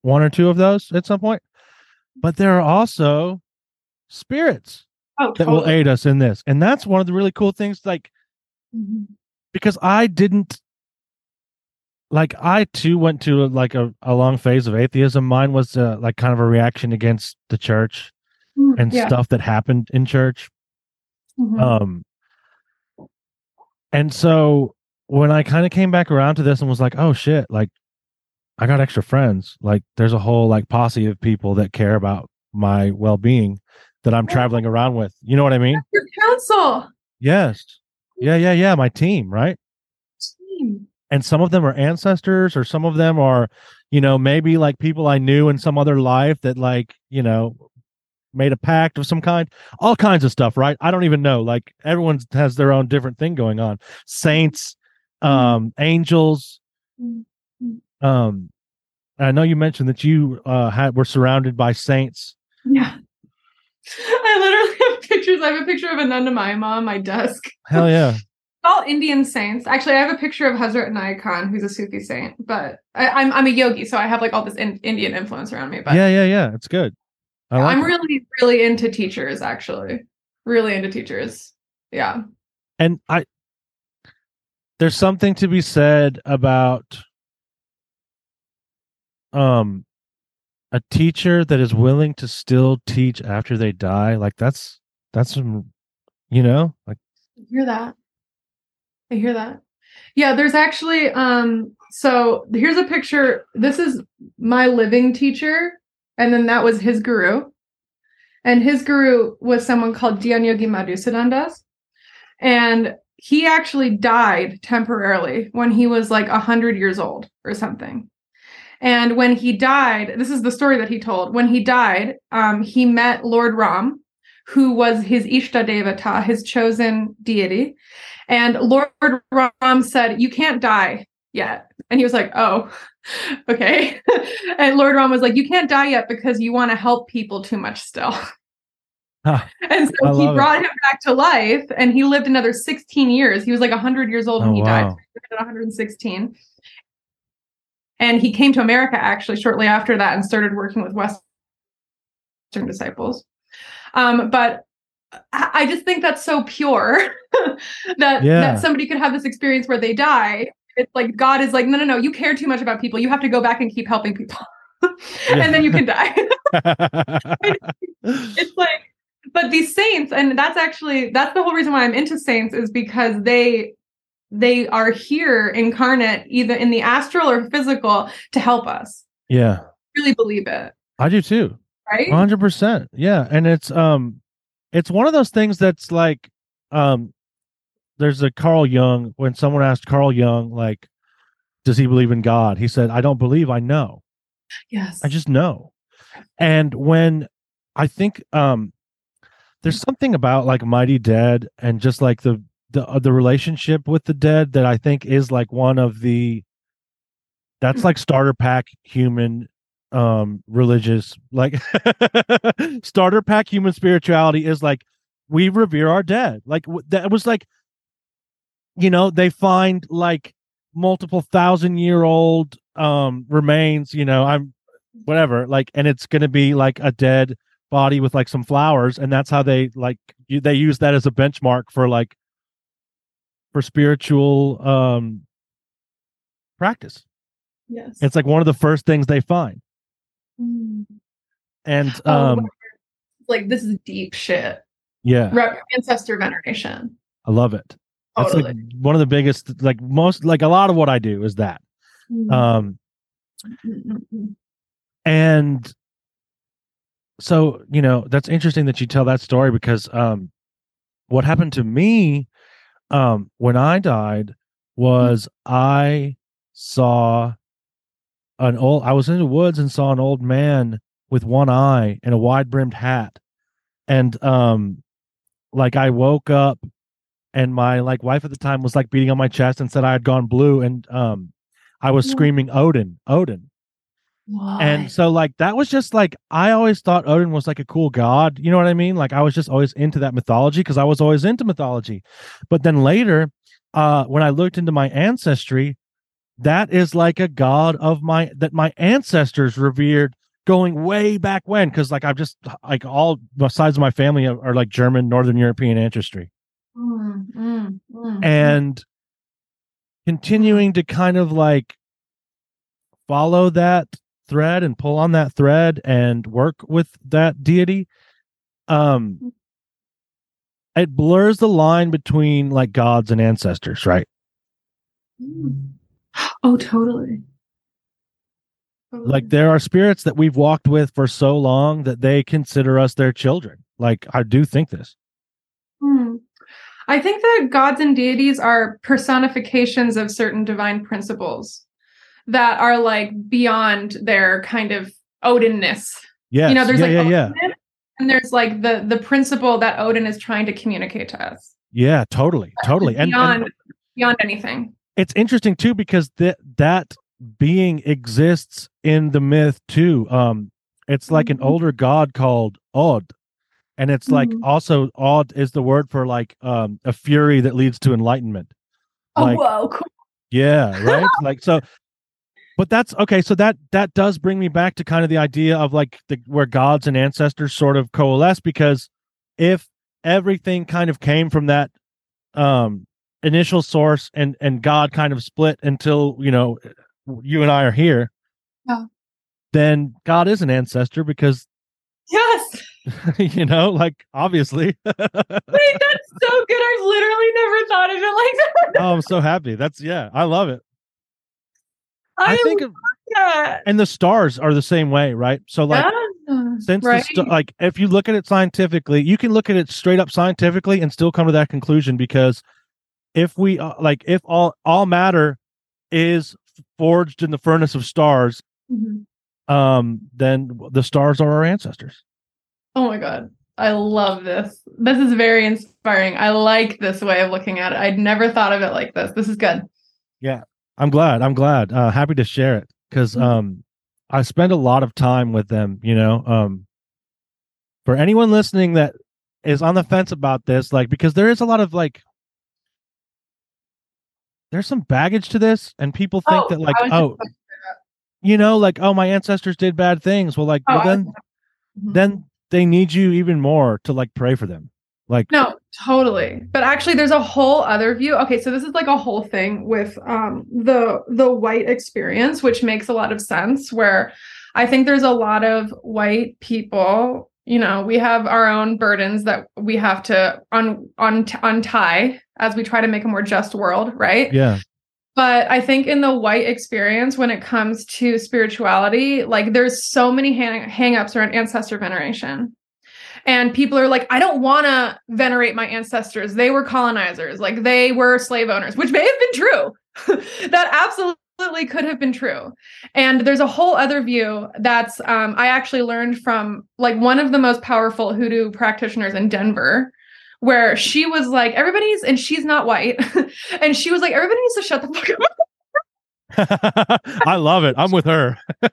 one or two of those at some point. But there are also spirits oh, that will aid us in this. And that's one of the really cool things like Mhm. because I didn't like I too went to like a, a long phase of atheism. Mine was uh, like kind of a reaction against the church Mm, and yeah. stuff that happened in church. Mhm. Um and so when I kind of came back around to this and was like, oh shit, like I got extra friends. Like there's a whole like posse of people that care about my well-being that I'm traveling around with. You know what I mean? Your council Yes. Yeah, yeah, yeah, my team, right? And some of them are ancestors or some of them are you know maybe like people i knew in some other life that like you know made a pact of some kind all kinds of stuff right i don't even know like everyone has their own different thing going on saints um angels Mhm. um i know you mentioned that you uh had were surrounded by saints Yeah. I literally have pictures. I have a picture of Anandamayi Ma on my desk. hell yeah All Indian saints. Actually, I have a picture of Hazrat Inayat Khan, who's a Sufi saint. But I, I'm I'm a yogi, so I have like all this in, Indian influence around me. But yeah yeah yeah it's good I like I'm it. really really into teachers. Actually, really into teachers. Yeah. and i there's something to be said about um a teacher that is willing to still teach after they die like that's that's some you know like I hear that. I hear that. Yeah, there's actually um so here's a picture. This is my living teacher, and then that was his guru. And his guru was someone called Dhyanyogi Madhusudandas. And he actually died temporarily when he was like a hundred years old or something. And when he died, this is the story that he told. When he died, um, he met Lord Ram, who was his Ishta Devata, his chosen deity. And Lord Ram said, You can't die yet. And he was like, Oh, okay. and Lord Ram was like, You can't die yet because you want to help people too much still. Huh. and so he love it. brought him back to life and he lived another 16 years. He was like 100 years old when Oh, he died. wow. He at 116. And he came to America actually shortly after that and started working with Western disciples. Um, but I I just think that's so pure that Yeah. that somebody could have this experience where they die. It's like God is like, no, no, no, you care too much about people. You have to go back and keep helping people. and then you can die. it's like, but these saints, and that's actually that's the whole reason why I'm into saints is because they they are here incarnate either in the astral or physical to help us. yeah really believe it, I do too. right? hundred percent. Yeah. And it's um it's one of those things that's like um there's a Carl Jung when someone asked Carl Jung, like, does he believe in God? He said, I don't believe, I know. yes. I just know. And when I think um there's something about like Mighty Dead and just like the the uh, the relationship with the dead that I think is like one of the that's like starter pack human um religious like starter pack human spirituality is like we revere our dead like w- that was like you know they find like multiple thousand year old um remains you know i'm whatever like and it's gonna be like a dead body with like some flowers and that's how they like you, they use that as a benchmark for like for spiritual um practice yes. it's like one of the first things they find. And Oh, um like this is deep shit. yeah ancestor veneration. i love it that's like one of the biggest like most like a lot of what i do is that Mm. um Mm, mm, mm. and so you know that's interesting that you tell that story because um what happened to me um when i died was i saw an old i was in the woods and saw an old man with one eye and a wide brimmed hat and um like i woke up and my like wife at the time was like beating on my chest and said i had gone blue and um i was screaming odin odin Why? and so like that was just like I always thought Odin was like a cool god. You know what I mean? Like I was just always into that mythology because I was always into mythology. But then later, uh when I looked into my ancestry, that is like a god of my that my ancestors revered going way back when because like I've just like all the sides of my family are, are like German, Northern European ancestry. Mm, mm, mm, And continuing to kind of like follow that thread and pull on that thread and work with that deity um it blurs the line between like gods and ancestors right mm. Oh, totally. like there are spirits that we've walked with for so long that they consider us their children like i do think this Hmm. I think that gods and deities are personifications of certain divine principles that are like beyond their kind of Odinness. yeah You know, there's yeah like yeah yeah and there's like the the principle that Odin is trying to communicate to us. yeah totally totally and, and beyond beyond anything. It's interesting too because that that being exists in the myth too um it's like an Mhm. older god called Od and it's like Mhm. also Od is the word for like um a fury that leads to enlightenment like whoa, cool. yeah right like so but that's okay so that that does bring me back to kind of the idea of like the where gods and ancestors sort of coalesce because if everything kind of came from that um initial source and and god kind of split until you know you and i are here Yeah. then god is an ancestor because Yes. you know like obviously Wait, that's so good. I've literally never thought of it like that. oh i'm so happy that's yeah i love it i, I, think of, that. and the stars are the same way right so like Yeah. since right. the st- like if you look at it scientifically you can look at it straight up scientifically and still come to that conclusion because if we uh, like if all all matter is forged in the furnace of stars Mhm. um then the stars are our ancestors Oh my god. I love this. This is very inspiring. I like this way of looking at it. I'd never thought of it like this. This is good. Yeah. I'm glad i'm glad uh happy to share it because Mhm. um i spend a lot of time with them you know um for anyone listening that is on the fence about this like because there is a lot of like there's some baggage to this and people think Oh, that like I was just oh you know like oh my ancestors did bad things well like Oh, well, then Mhm. then they need you even more to like pray for them like No, totally. But actually there's a whole other view. Okay, so this is like a whole thing with um the the white experience which makes a lot of sense where I think there's a lot of white people, you know, we have our own burdens that we have to un, un untie as we try to make a more just world, right? yeah But I think in the white experience, when it comes to spirituality, like there's so many hang- hangups around ancestor veneration. And people are like, I don't want to venerate my ancestors. They were colonizers, like they were slave owners, which may have been true. that absolutely could have been true. And there's a whole other view that's um, I actually learned from like one of the most powerful hoodoo practitioners in Denver where she was like, everybody's, and she's not white. and she was like, everybody needs to shut the fuck up. I love it. I'm with her.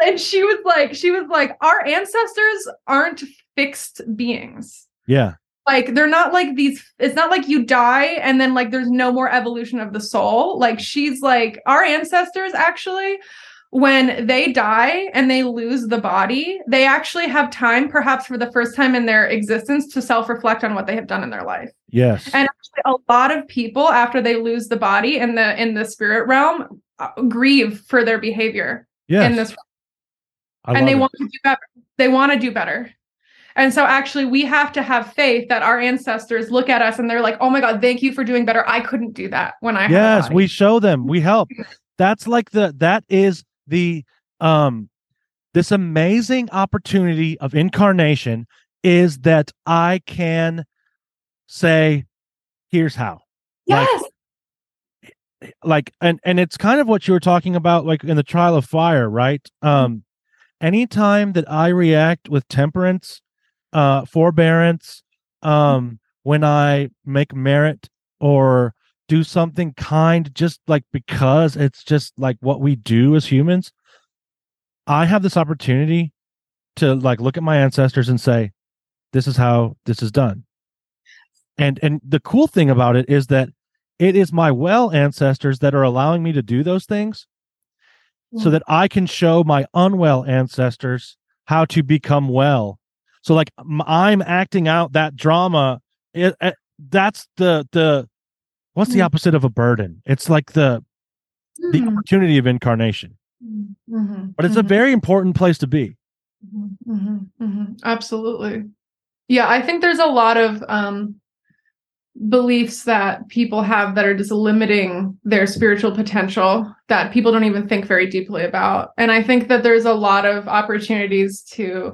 and she was like, she was like, our ancestors aren't fixed beings. Yeah. Like they're not like these, it's not like you die and then like there's no more evolution of the soul. Like she's like, our ancestors actually when they die and they lose the body, they actually have time, perhaps for the first time in their existence, to self reflect on what they have done in their life. Yes. And actually, a lot of people, after they lose the body in the in the spirit realm, uh, grieve for their behavior yes. in this. and they it. want to do better. They want to do better. And so actually we have to have faith that our ancestors look at us and they're like, "Oh my god, thank you for doing better. I couldn't do that when I Yes, we show them. We help. That's like the that is the um this amazing opportunity of incarnation is that I can say, here's how. Yes. Like, like and and it's kind of what you were talking about like in the trial of fire right mm-hmm. um anytime that i react with temperance uh forbearance um when i make merit or do something kind just like because it's just like what we do as humans i have this opportunity to like look at my ancestors and say this is how this is done and and the cool thing about it is that it is my well ancestors that are allowing me to do those things yeah. so mm. that i can show my unwell ancestors how to become well so like i'm acting out that drama it, it that's the the what's the mm-hmm. opposite of a burden it's like the mm-hmm. the opportunity of incarnation mm-hmm. but it's a mm-hmm. very important place to be mm-hmm. Mm-hmm. absolutely yeah i think there's a lot of um beliefs that people have that are just limiting their spiritual potential that people don't even think very deeply about and i think that there's a lot of opportunities to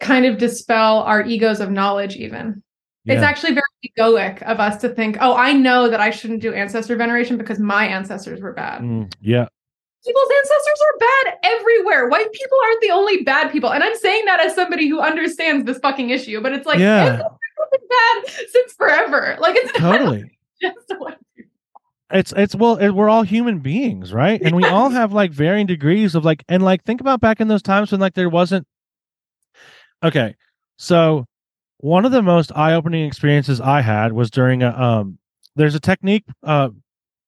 kind of dispel our egos of knowledge even yeah. It's actually very egoic of us to think, oh, I know that I shouldn't do ancestor veneration because my ancestors were bad. Mm, yeah. People's ancestors are bad everywhere. White people aren't the only bad people. And I'm saying that as somebody who understands this fucking issue, but it's like, yeah. been bad since forever. Like it's totally. just it's it's well it, we're all human beings right and we all have like varying degrees of like and like think about back in those times when like there wasn't okay so one of the most eye-opening experiences I had was during a um there's a technique uh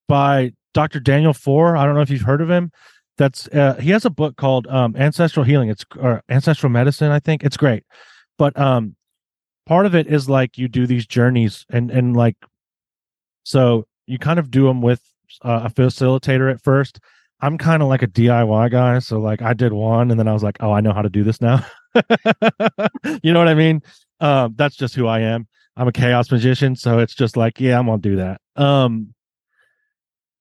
by Dr. Daniel Foor. I don't know if you've heard of him. That's uh, he has a book called um Ancestral Healing. It's or Ancestral Medicine, I think. It's great. But um part of it is like you do these journeys and and like so you kind of do them with uh, a facilitator at first. I'm kind of like a DIY guy, so like I did one and then I was like, "Oh, I know how to do this now." you know what I mean? Um, that's just who I am. I'm a chaos magician, so it's just like, yeah, I'm gonna do that. Um,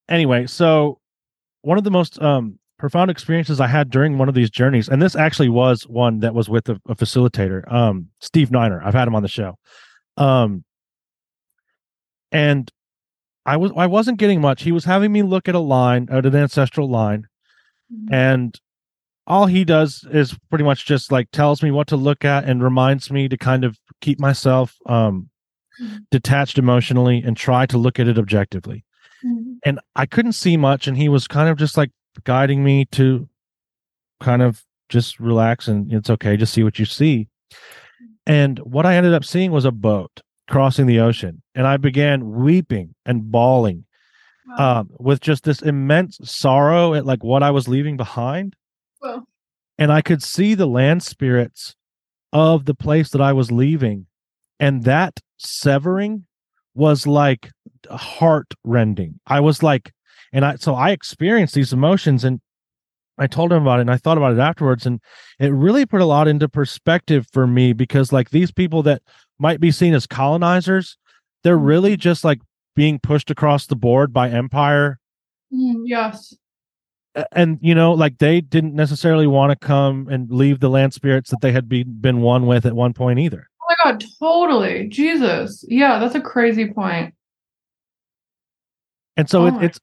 anyway, so one of the most um profound experiences I had during one of these journeys, and this actually was one that was with a, a facilitator, um, Steve Niner. I've had him on the show. Um, and I was I wasn't getting much. He was having me look at a line, at an ancestral line, mm-hmm. and all he does is pretty much just like tells me what to look at and reminds me to kind of keep myself um mm-hmm. detached emotionally and try to look at it objectively mm-hmm. and i couldn't see much and he was kind of just like guiding me to kind of just relax and it's okay just see what you see and what i ended up seeing was a boat crossing the ocean and i began weeping and bawling wow. um, with just this immense sorrow at like what i was leaving behind and I could see the land spirits of the place that I was leaving. And that severing was like heart rending. I was like, and I, so I experienced these emotions and I told him about it and I thought about it afterwards. And it really put a lot into perspective for me because, like, these people that might be seen as colonizers, they're mm-hmm. really just like being pushed across the board by empire Mm, yes. And you know like they didn't necessarily want to come and leave the land spirits that they had be, been one with at one point either Oh my god, totally. Jesus. Yeah, that's a crazy point. and so Oh it, it's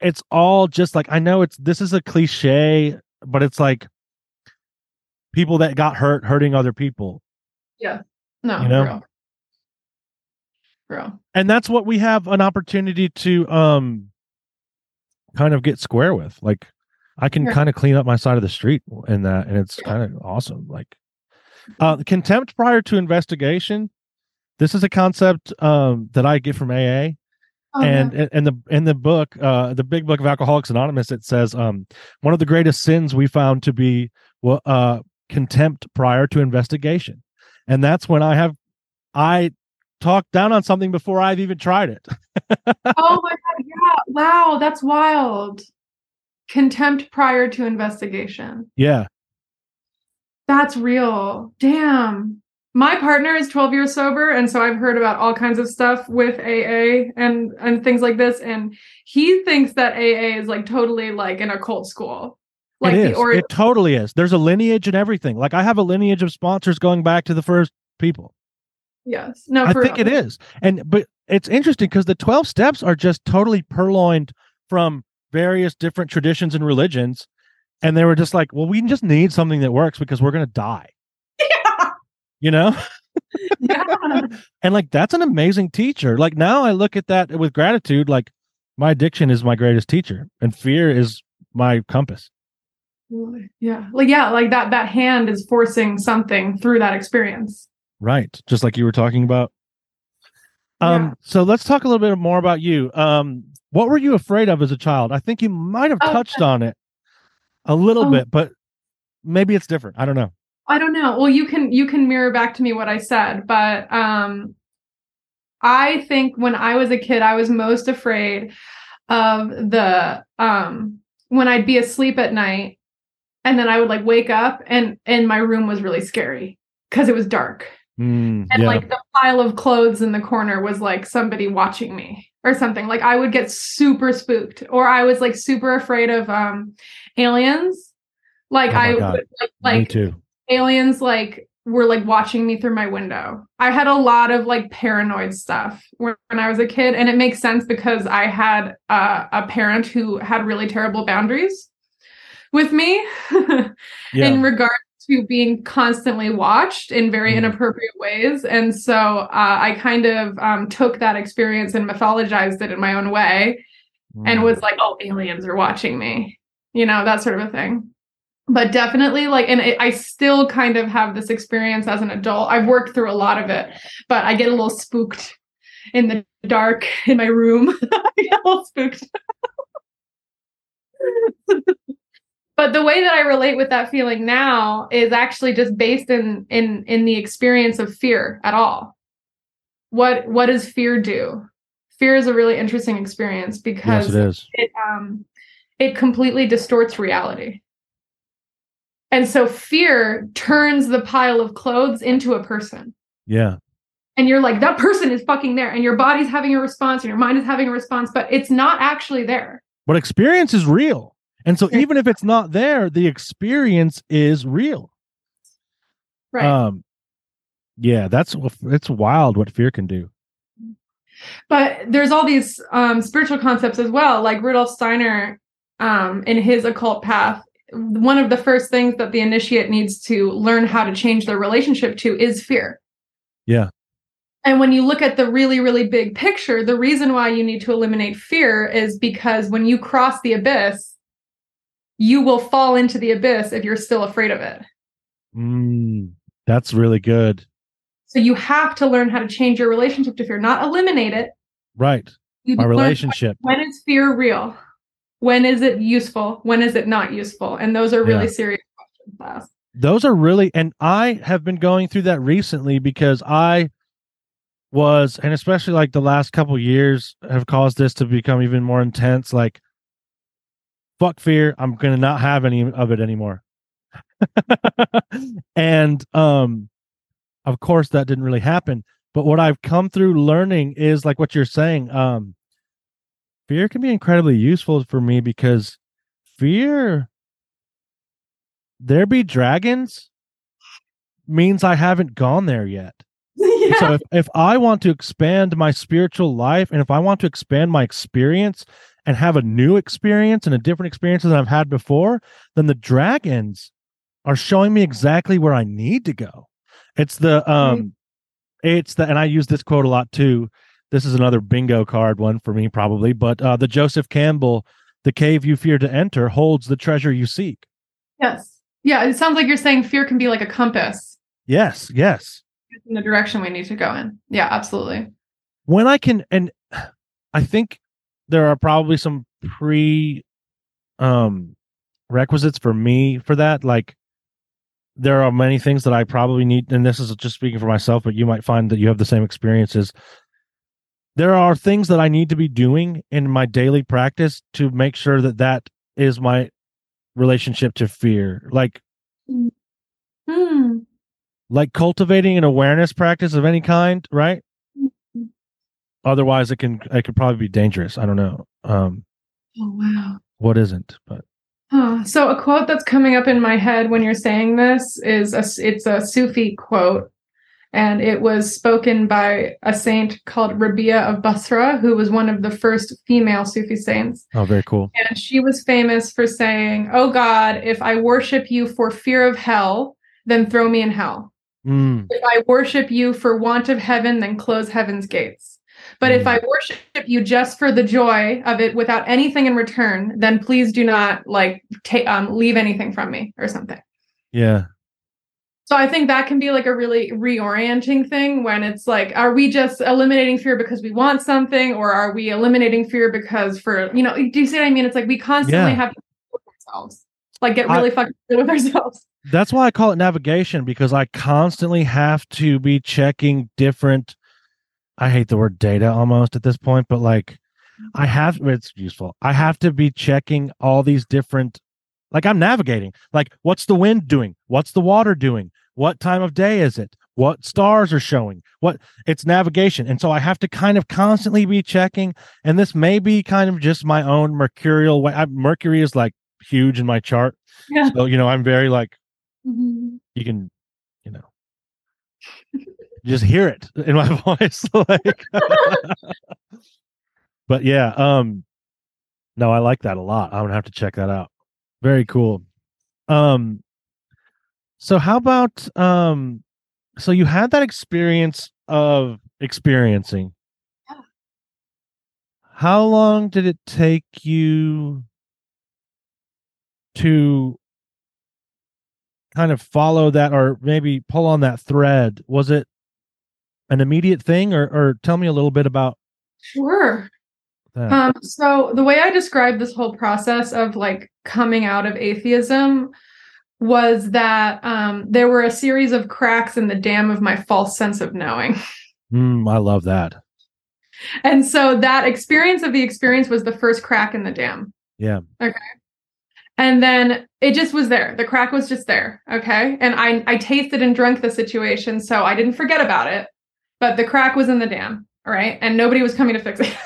it's all just like i know it's this is a cliche but it's like people that got hurt hurting other people Yeah. No, You know? real. Real. and that's what we have an opportunity to um kind of get square with like i can Yeah. kind of clean up my side of the street in that and it's kind of awesome like uh contempt prior to investigation this is a concept um that i get from aa Oh, and yeah. in in the in the book uh the big book of alcoholics anonymous it says um one of the greatest sins we found to be well uh contempt prior to investigation and that's when i have i talked down on something before i've even tried it oh my god, yeah. Wow, that's wild. Contempt prior to investigation. yeah That's real. Damn. My partner is 12 years sober, and so I've heard about all kinds of stuff with AA and and things like this. And he thinks that AA is like totally like an occult school. Like it the is or it totally is there's a lineage and everything like i have a lineage of sponsors going back to the first people yes. No, I think real. it is. And but it's interesting because the 12 steps are just totally purloined from various different traditions and religions. And they were just like, well, we just need something that works because we're gonna die. Yeah. You know? yeah. And like that's an amazing teacher. Like now I look at that with gratitude, like my addiction is my greatest teacher, and fear is my compass. Yeah. Like yeah, like that that hand is forcing something through that experience. Right. Just like you were talking about. Um, Yeah. so let's talk a little bit more about you. Um, what were you afraid of as a child? I think you might have Oh, touched on it a little Oh. bit, but maybe it's different. I don't know. I don't know. Well, you can you can mirror back to me what I said, but um I think when I was a kid, I was most afraid of the um when I'd be asleep at night and then I would like wake up and and my room was really scary because it was dark. Mm, And yeah. like the pile of clothes in the corner was like somebody watching me or something. Like I would get super spooked or I was like super afraid of um aliens. Like Oh I would like, like too. aliens like were like watching me through my window. I had a lot of like paranoid stuff when, when I was a kid, and it makes sense because I had uh, a parent who had really terrible boundaries with me Yeah. in regard to being constantly watched in very Mm. inappropriate ways. And so uh, I kind of um, took that experience and mythologized it in my own way and Mm. was like, oh, aliens are watching me, you know, that sort of a thing. But definitely, like, and it, I still kind of have this experience as an adult. I've worked through a lot of it, but I get a little spooked in the dark in my room. I get a little spooked. but the way that I relate with that feeling now is actually just based in in in the experience of fear at all. What what does fear do? Fear is a really interesting experience yes, because it is. it um it completely distorts reality. And so fear turns the pile of clothes into a person. Yeah. And you're like, that person is fucking there. And your body's having a response and your mind is having a response, but it's not actually there. But experience is real. And so even if it's not there, the experience is real. Right. Um yeah, that's it's wild what fear can do. but there's all these um, spiritual concepts as well like rudolf steiner um, in his occult path one of the first things that the initiate needs to learn how to change their relationship to is fear Yeah. and when you look at the really really big picture the reason why you need to eliminate fear is because when you cross the abyss you will fall into the abyss if you're still afraid of it Mm, that's really good. so you have to learn how to change your relationship to fear not eliminate it Right. you My relationship. when is fear real when is it useful when is it not useful and those are really Yeah. serious questions to ask those are really and i have been going through that recently because i was and especially like the last couple years have caused this to become even more intense like fuck fear i'm gonna not have any of it anymore and um of course that didn't really happen But what I've come through learning is like what you're saying. Um, fear can be incredibly useful for me because fear, there be dragons, means I haven't gone there yet. yeah. So if, if I want to expand my spiritual life and if I want to expand my experience and have a new experience and a different experience than I've had before, then the dragons are showing me exactly where I need to go. It's the um it's the and I use this quote a lot too. This is another bingo card one for me probably, but uh the Joseph Campbell, the cave you fear to enter holds the treasure you seek. yes. Yeah. It sounds like you're saying fear can be like a compass Yes, yes. in the direction we need to go in. Yeah, absolutely. when I can and I think there are probably some pre um requisites for me for that like there are many things that I probably need and this is just speaking for myself but you might find that you have the same experiences. There are things that I need to be doing in my daily practice to make sure that that is my relationship to fear like Hmm. like cultivating an awareness practice of any kind right otherwise it can it could probably be dangerous i don't know um Oh wow. what isn't but Huh. So a quote that's coming up in my head when you're saying this is a it's a Sufi quote, and it was spoken by a saint called Rabia of Basra, who was one of the first female Sufi saints. oh very cool And she was famous for saying, "Oh God, if I worship you for fear of hell, then throw me in hell. Mm, If I worship you for want of heaven, then close heaven's gates." But if Mm. I worship you just for the joy of it without anything in return, then please do not like take um leave anything from me or something. yeah So I think that can be like a really reorienting thing when it's like, are we just eliminating fear because we want something, or are we eliminating fear because for you know? Do you see what I mean? It's like we constantly Yeah. have to ourselves, like get I- really fucking good with ourselves. that's why i call it navigation because i constantly have to be checking different i hate the word data almost at this point but like i have it's useful. I have to be checking all these different like i'm navigating like what's the wind doing? What's the water doing? What time of day is it? What stars are showing? What it's navigation. And so i have to kind of constantly be checking and this may be kind of just my own mercurial way I, mercury is like huge in my chart. Yeah. so you know i'm very like Mhm. you can just hear it in my voice like but yeah um no i like that a lot. I'm gonna have to check that out. Very cool. Um so how about um so you had that experience of experiencing. Yeah. how long did it take you to kind of follow that or maybe pull on that thread? Was it an immediate thing or or tell me a little bit about Sure. that Um, so the way I describe this whole process of like coming out of atheism was that um, there were a series of cracks in the dam of my false sense of knowing. Mm, i love that And so that experience of the experience was the first crack in the dam. yeah Okay. And then it just was there. The crack was just there. Okay. And I I tasted and drank the situation. So I didn't forget about it. But the crack was in the dam. All right. And nobody was coming to fix it.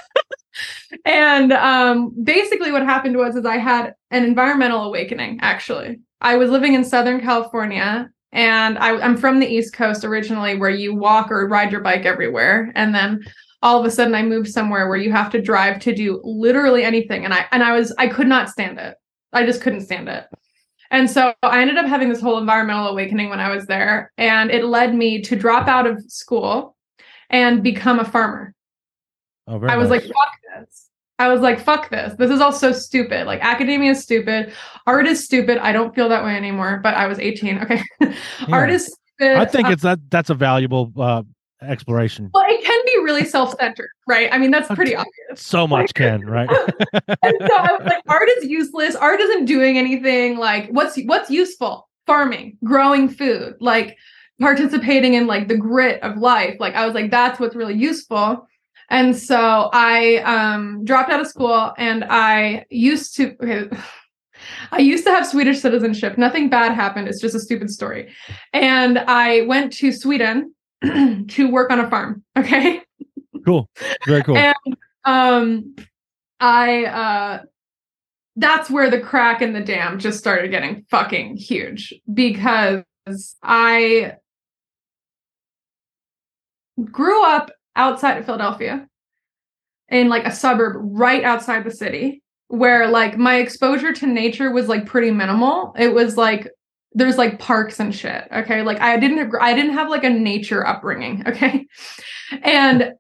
and um basically what happened was is I had an environmental awakening, actually. I was living in Southern California and I, I'm from the East Coast originally, where you walk or ride your bike everywhere. And then all of a sudden I moved somewhere where you have to drive to do literally anything. And I and I was I could not stand it. I just couldn't stand it. And so I ended up having this whole environmental awakening when I was there. And it led me to drop out of school and become a farmer. oh I was nice. like, fuck this. I was like, fuck this. This is all so stupid. Like academia is stupid. Art is stupid. I don't feel that way anymore, but I was 18. Okay. Art is stupid. i think Uh, it's that that's a valuable uh exploration well, it can be really self-centered, right? I mean, that's pretty obvious. so much can right and so I was like, art is useless. Art isn't doing anything. Like, what's what's useful? Farming, growing food, like participating in like the grit of life. Like, I was like, that's what's really useful. And so I um, dropped out of school, and I used to. Okay, I used to have Swedish citizenship. Nothing bad happened. It's just a stupid story. And I went to Sweden to work on a farm. Okay. Cool. Very cool. And um I uh that's where the crack in the dam just started getting fucking huge because I grew up outside of Philadelphia in like a suburb right outside the city where like my exposure to nature was like pretty minimal. It was like there's like parks and shit. Okay. Like I didn't I didn't have like a nature upbringing. Okay. And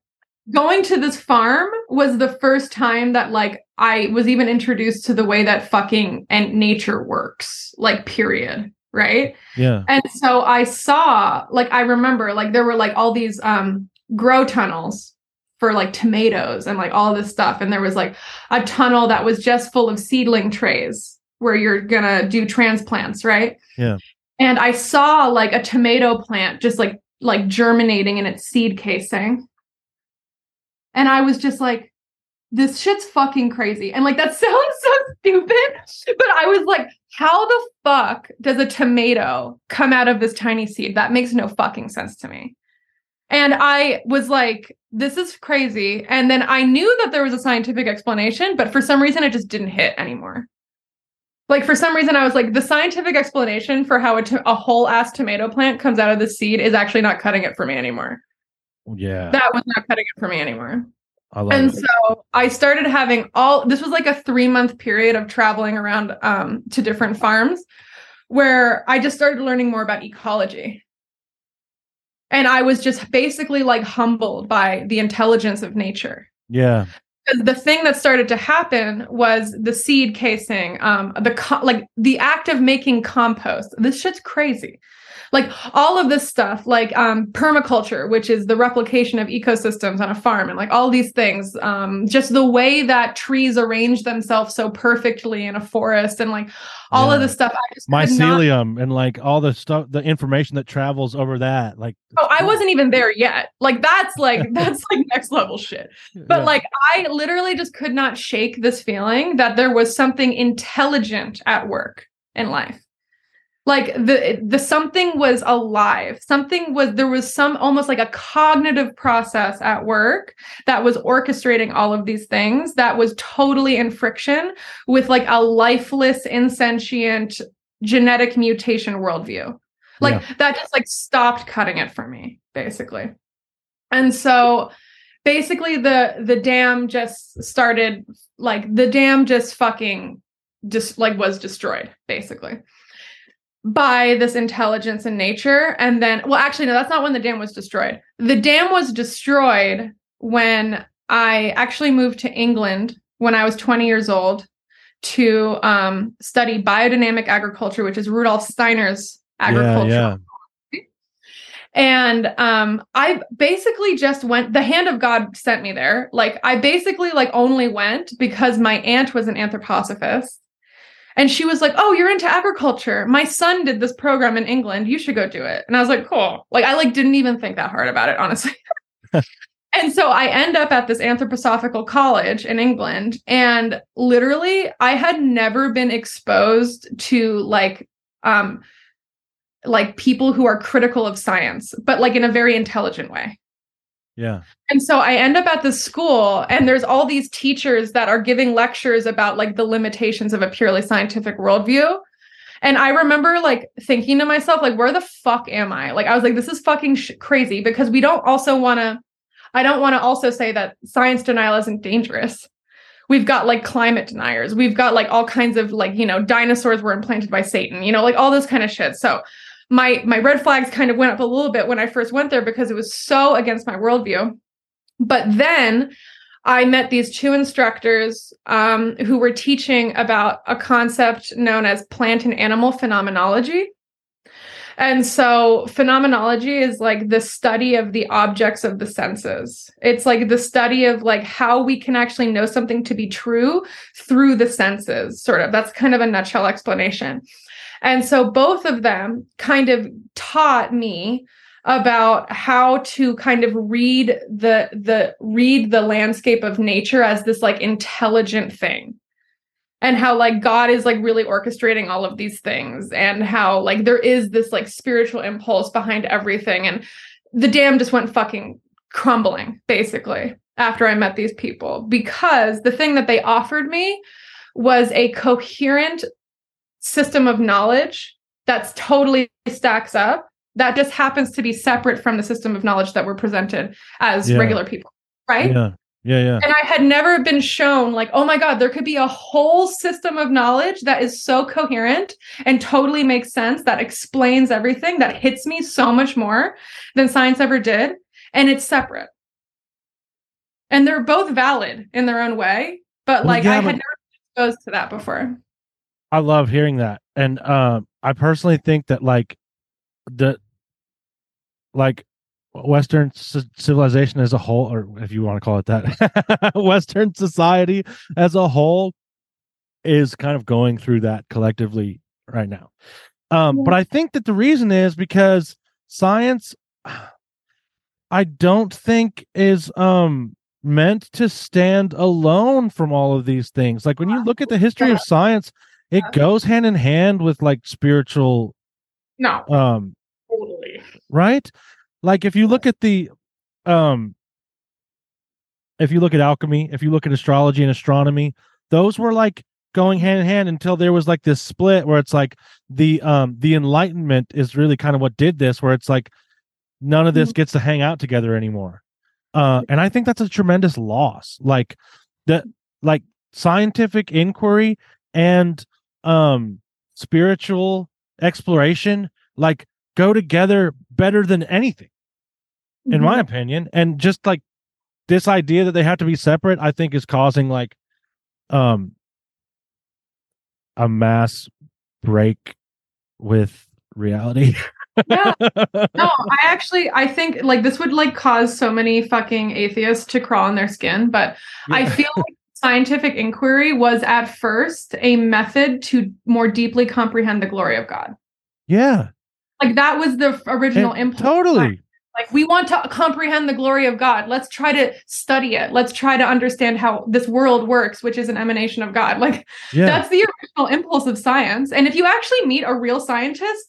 going to this farm was the first time that like I was even introduced to the way that fucking and nature works, like period, right? Yeah. And so I saw like I remember like there were like all these um grow tunnels for like tomatoes and like all this stuff and there was like a tunnel that was just full of seedling trays where you're going to do transplants, right? Yeah. And I saw like a tomato plant just like like germinating in its seed casing and I was just like, this shit's fucking crazy. And like, that sounds so stupid, but I was like, how the fuck does a tomato come out of this tiny seed? That makes no fucking sense to me. And I was like, this is crazy. And then I knew that there was a scientific explanation, but for some reason it just didn't hit anymore. Like for some reason, I was like, the scientific explanation for how a, to- a whole ass tomato plant comes out of the seed is actually not cutting it for me anymore Yeah. that was not cutting it for me anymore. And it. so I started having all this was like a three month period of traveling around um, to different farms where I just started learning more about ecology. And I was just basically like humbled by the intelligence of nature. Yeah. The thing that started to happen was the seed casing, um, the co- like the act of making compost. This shit's crazy like all of this stuff like um, permaculture which is the replication of ecosystems on a farm and like all these things um, just the way that trees arrange themselves so perfectly in a forest and like all of Yeah. this stuff i just could not, Mycelium and like all the stuff, the information that travels over that. Like, oh i wasn't even there yet like that's like that's like next level shit but Yeah. like i literally just could not shake this feeling that there was something intelligent at work in life like the the something was alive. Something was there was some almost like a cognitive process at work that was orchestrating all of these things that was totally in friction with like a lifeless insentient genetic mutation worldview. Like that just like stopped cutting it for me basically. And so basically the the dam just started like the dam just fucking just like was destroyed basically by this intelligence in nature. And then well actually no that's not when the dam was destroyed. The dam was destroyed when i actually moved to england when i was 20 years old to um, study biodynamic agriculture which is rudolf steiner's agriculture Yeah. and um i basically just went the hand of god sent me there. Like i basically like only went because my aunt was an anthroposophist and she was like oh you're into agriculture. My son did this program in england. You should go do it. And i was like cool. Like i like didn't even think that hard about it honestly. And so i end up at this anthroposophical college in england and literally i had never been exposed to like um like people who are critical of science but like in a very intelligent way Yeah. and so I end up at the school, and there's all these teachers that are giving lectures about like the limitations of a purely scientific worldview. And I remember like thinking to myself, like, where the fuck am I? Like, I was like, this is fucking sh- crazy because we don't also want to, I don't want to also say that science denial isn't dangerous. We've got like climate deniers. We've got like all kinds of like, you know, dinosaurs were implanted by Satan, you know, like all this kind of shit. So my my red flags kind of went up a little bit when I first went there because it was so against my worldview. But then I met these two instructors um, who were teaching about a concept known as plant and animal phenomenology. And so, phenomenology is like the study of the objects of the senses. It's like the study of like how we can actually know something to be true through the senses, sort of. That's kind of a nutshell explanation. And so, both of them kind of taught me about how to kind of read the the read the landscape of nature as this like intelligent thing. And how like god is like really orchestrating all of these things and how like there is this like spiritual impulse behind everything. And the dam just went fucking crumbling basically after I met these people. Because the thing that they offered me was a coherent system of knowledge that's totally stacks up that just happens to be separate from the system of knowledge that we're presented as Yeah. regular people right Yeah. Yeah. Yeah. and I had never been shown, like, oh my God, there could be a whole system of knowledge that is so coherent and totally makes sense, that explains everything, that hits me so much more than science ever did. And it's separate. And they're both valid in their own way. But Well, like, yeah, I but- had never been exposed to that before. I love hearing that. And um I personally think that like the like Western civilization as a whole, or if you want to call it that, Western society as a whole is kind of going through that collectively right now. Um, Yeah. But I think that the reason is because science, I don't think is um meant to stand alone from all of these things. Like when you look at the history of science, it goes hand in hand with like spiritual No, um totally. right? Like if you look at the um if you look at alchemy if you look at astrology and astronomy those were like going hand in hand until there was like this split where it's like the um the enlightenment is really kind of what did this where it's like none of this gets to hang out together anymore. Uh and i think that's a tremendous loss. Like the like scientific inquiry and um spiritual exploration like go together better than anything in my opinion. And just like this idea that they have to be separate i think is causing like um a mass break with reality. Yeah. no, I actually I think like this would like cause so many fucking atheists to crawl in their skin, but I feel like scientific inquiry was at first a method to more deeply comprehend the glory of God. yeah Like that was the original and impulse. totally Like we want to comprehend the glory of God. Let's try to study it. Let's try to understand how this world works, which is an emanation of God. Like yeah that's the original impulse of science. And if you actually meet a real scientist,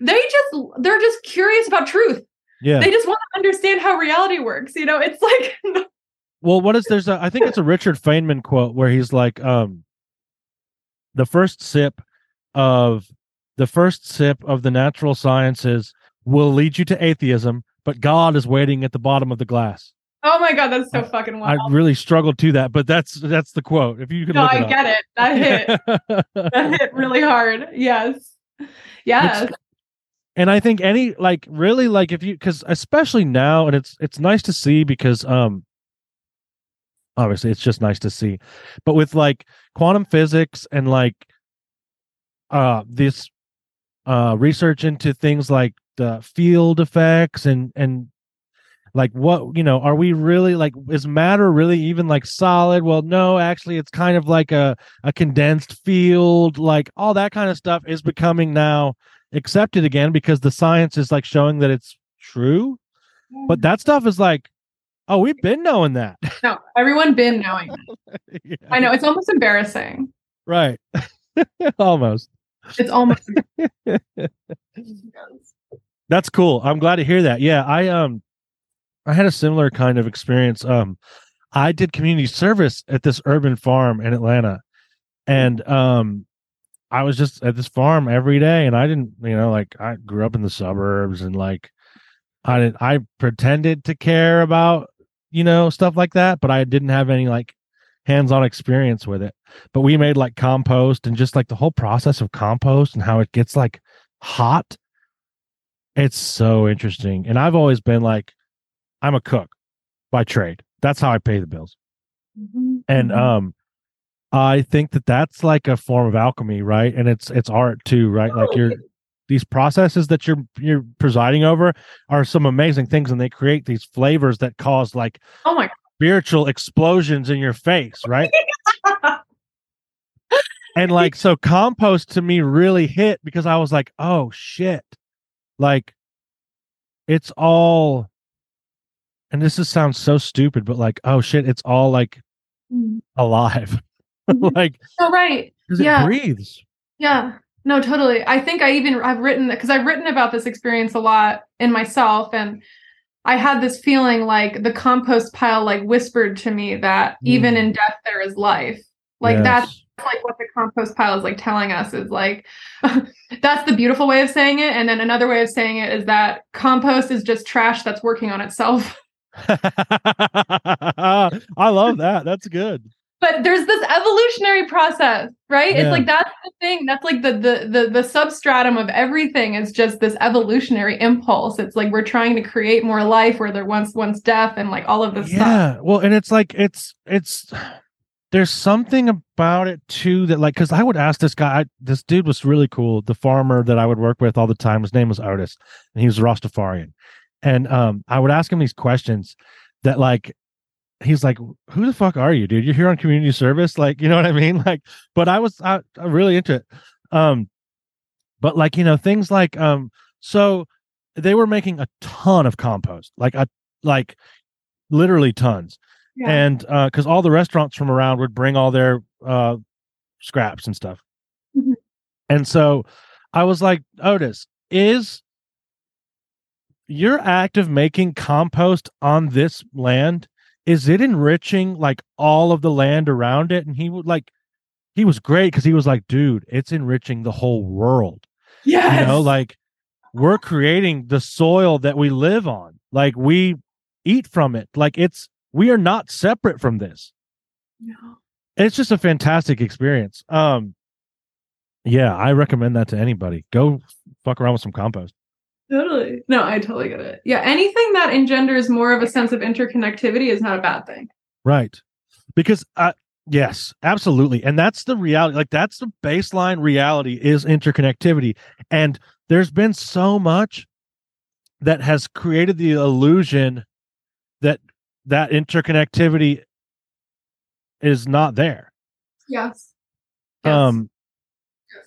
they just they're just curious about truth. yeah They just want to understand how reality works. You know, it's like Well, what is there's a I think it's a Richard Feynman quote where he's like, um, the first sip of the first sip of the natural sciences will lead you to atheism, but God is waiting at the bottom of the glass. oh my god, that's so fucking wild. I really struggled to that, but that's that's the quote. If you could no, I it get it. That hit. that hit really hard. Yes. Yes. and I think any like really like if you because especially now and it's it's nice to see because um obviously it's just nice to see. But with like quantum physics and like uh this uh research into things like the field effects and and like what you know are we really like is matter really even like solid? Well no actually it's kind of like a a condensed field like all that kind of stuff is becoming now accepted again because the science is like showing that it's true. But that stuff is like oh we've been knowing that. No, everyone been knowing. that. Yeah, I know it's almost embarrassing. right. Almost. It's almost that's cool. I'm glad to hear that. Yeah i um i had a similar kind of experience. Um i did community service at this urban farm in atlanta and um i was just at this farm every day and i didn't you know like i grew up in the suburbs and like i didn't i pretended to care about you know stuff like that but i didn't have any like hands-on experience with it. But we made like compost and just like the whole process of compost and how it gets like hot it's so interesting. And i've always been like i'm a cook by trade. That's how i pay the bills. And Mhm. um i think that that's like a form of alchemy right? And it's it's art too right? Like you're these processes that you're you're presiding over are some amazing things and they create these flavors that cause like oh my spiritual explosions in your face right and like so compost to me really hit because i was like oh shit like it's all and this is sounds so stupid but like oh shit it's all like alive Mhm. like oh right. Yeah. it breathes Yeah. No, totally. I think I even I've written because I've written about this experience a lot in myself and I had this feeling like the compost pile like whispered to me that even Mm. in death there is life. Like Yes. that's like what the compost pile is like telling us is like that's the beautiful way of saying it and then another way of saying it is that compost is just trash that's working on itself I love that. That's good. But there's this evolutionary process right Yeah. it's like that's the thing that's like the, the the the substratum of everything is just this evolutionary impulse it's like we're trying to create more life where there once once death and like all of this stuff Yeah. Well, and it's like it's it's there's something about it too that like because I would ask this guy, I, this dude was really cool. The farmer that I would work with all the time, his name was Otis, and he was Rastafarian. And um, I would ask him these questions that like he's like, "Who the fuck are you, dude? You're here on community service, like you know what I mean?" Like, but I was I, I'm really into it. Um, but like you know things like um, so they were making a ton of compost, like a like literally tons Yeah. and because all the restaurants from around would bring all their uh scraps and stuff Mhm. and so i was like otis is your act of making compost on this land is it enriching like all of the land around it? And he would like he was great because he was like dude it's enriching the whole world. Yeah. you know like we're creating the soil that we live on. Like we eat from it. Like it's we are not separate from this. No. it's just a fantastic experience. Um yeah i recommend that to anybody. Go fuck around with some compost Totally. No, I totally get it. Yeah, anything that engenders more of a sense of interconnectivity is not a bad thing. right because uh yes absolutely and that's the reality like that's the baseline reality is interconnectivity and there's been so much that has created the illusion that that interconnectivity is not there Yes. um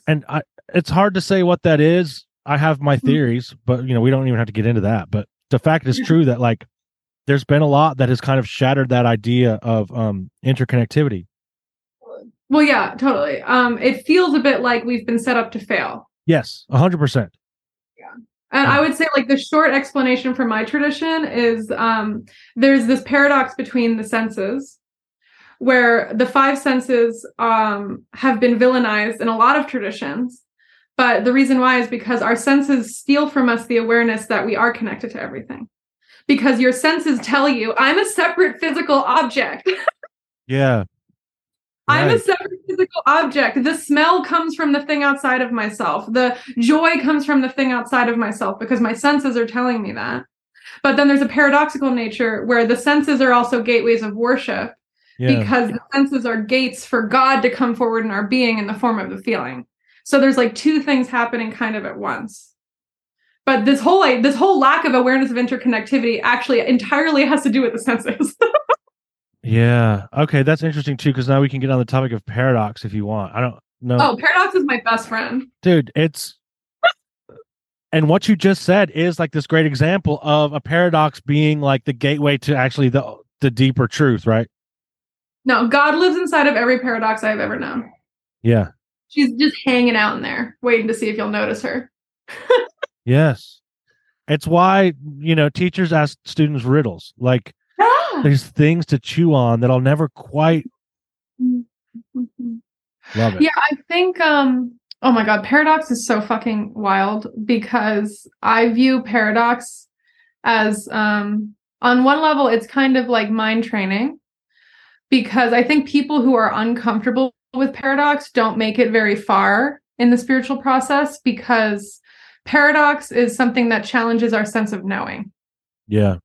and i it's hard to say what that is i have my Mhm. theories but you know we don't even have to get into that but the fact is true that like there's been a lot that has kind of shattered that idea of um interconnectivity well, yeah, totally. Um, it feels a bit like we've been set up to fail. yes 100% Yeah. And I would say, like, the short explanation for my tradition is um, there's this paradox between the senses, where the five senses um, have been villainized in a lot of traditions. But the reason why is because our senses steal from us the awareness that we are connected to everything. Because your senses tell you, I'm a separate physical object. yeah I'm a separate physical object. The smell comes from the thing outside of myself. The joy comes from the thing outside of myself because my senses are telling me that. But then there's a paradoxical nature where the senses are also gateways of worship yeah because the senses are gates for God to come forward in our being in the form of the feeling. So there's like two things happening kind of at once. But this whole like this whole lack of awareness of interconnectivity actually entirely has to do with the senses. yeah okay that's interesting too because now we can get on the topic of paradox if you want i don't know oh, paradox is my best friend. dude it's and what you just said is like this great example of a paradox being like the gateway to actually the the deeper truth right No, God lives inside of every paradox I've ever known. yeah She's just hanging out in there, waiting to see if you'll notice her. yes it's why you know teachers ask students riddles like Ah! there's things to chew on that i'll never quite love it Yeah, I think um oh my god, paradox is so fucking wild because I view paradox as um on one level it's kind of like mind training because I think people who are uncomfortable with paradox don't make it very far in the spiritual process because paradox is something that challenges our sense of knowing. yeah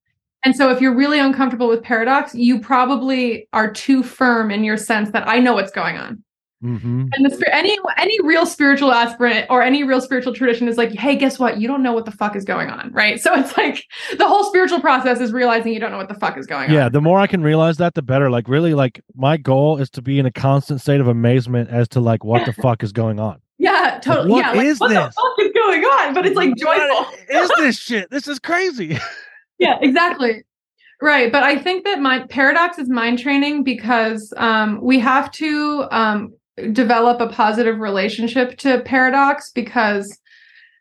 And so if you're really uncomfortable with paradox, you probably are too firm in your sense that I know what's going on. Hmm And the spir- any any real spiritual aspirant or any real spiritual tradition is like, hey, guess what? You don't know what the fuck is going on, right? So it's like the whole spiritual process is realizing you don't know what the fuck is going yeah on. Yeah, the more i can realize that the better like really like my goal is to be in a constant state of amazement as to like what the fuck is going on Yeah, totally. what yeah, like, is what the fuck is going on? But it's like joyful. Is this shit this is crazy yeah, exactly. Right. But I think that my paradox is mind training because um, we have to um, develop a positive relationship to paradox because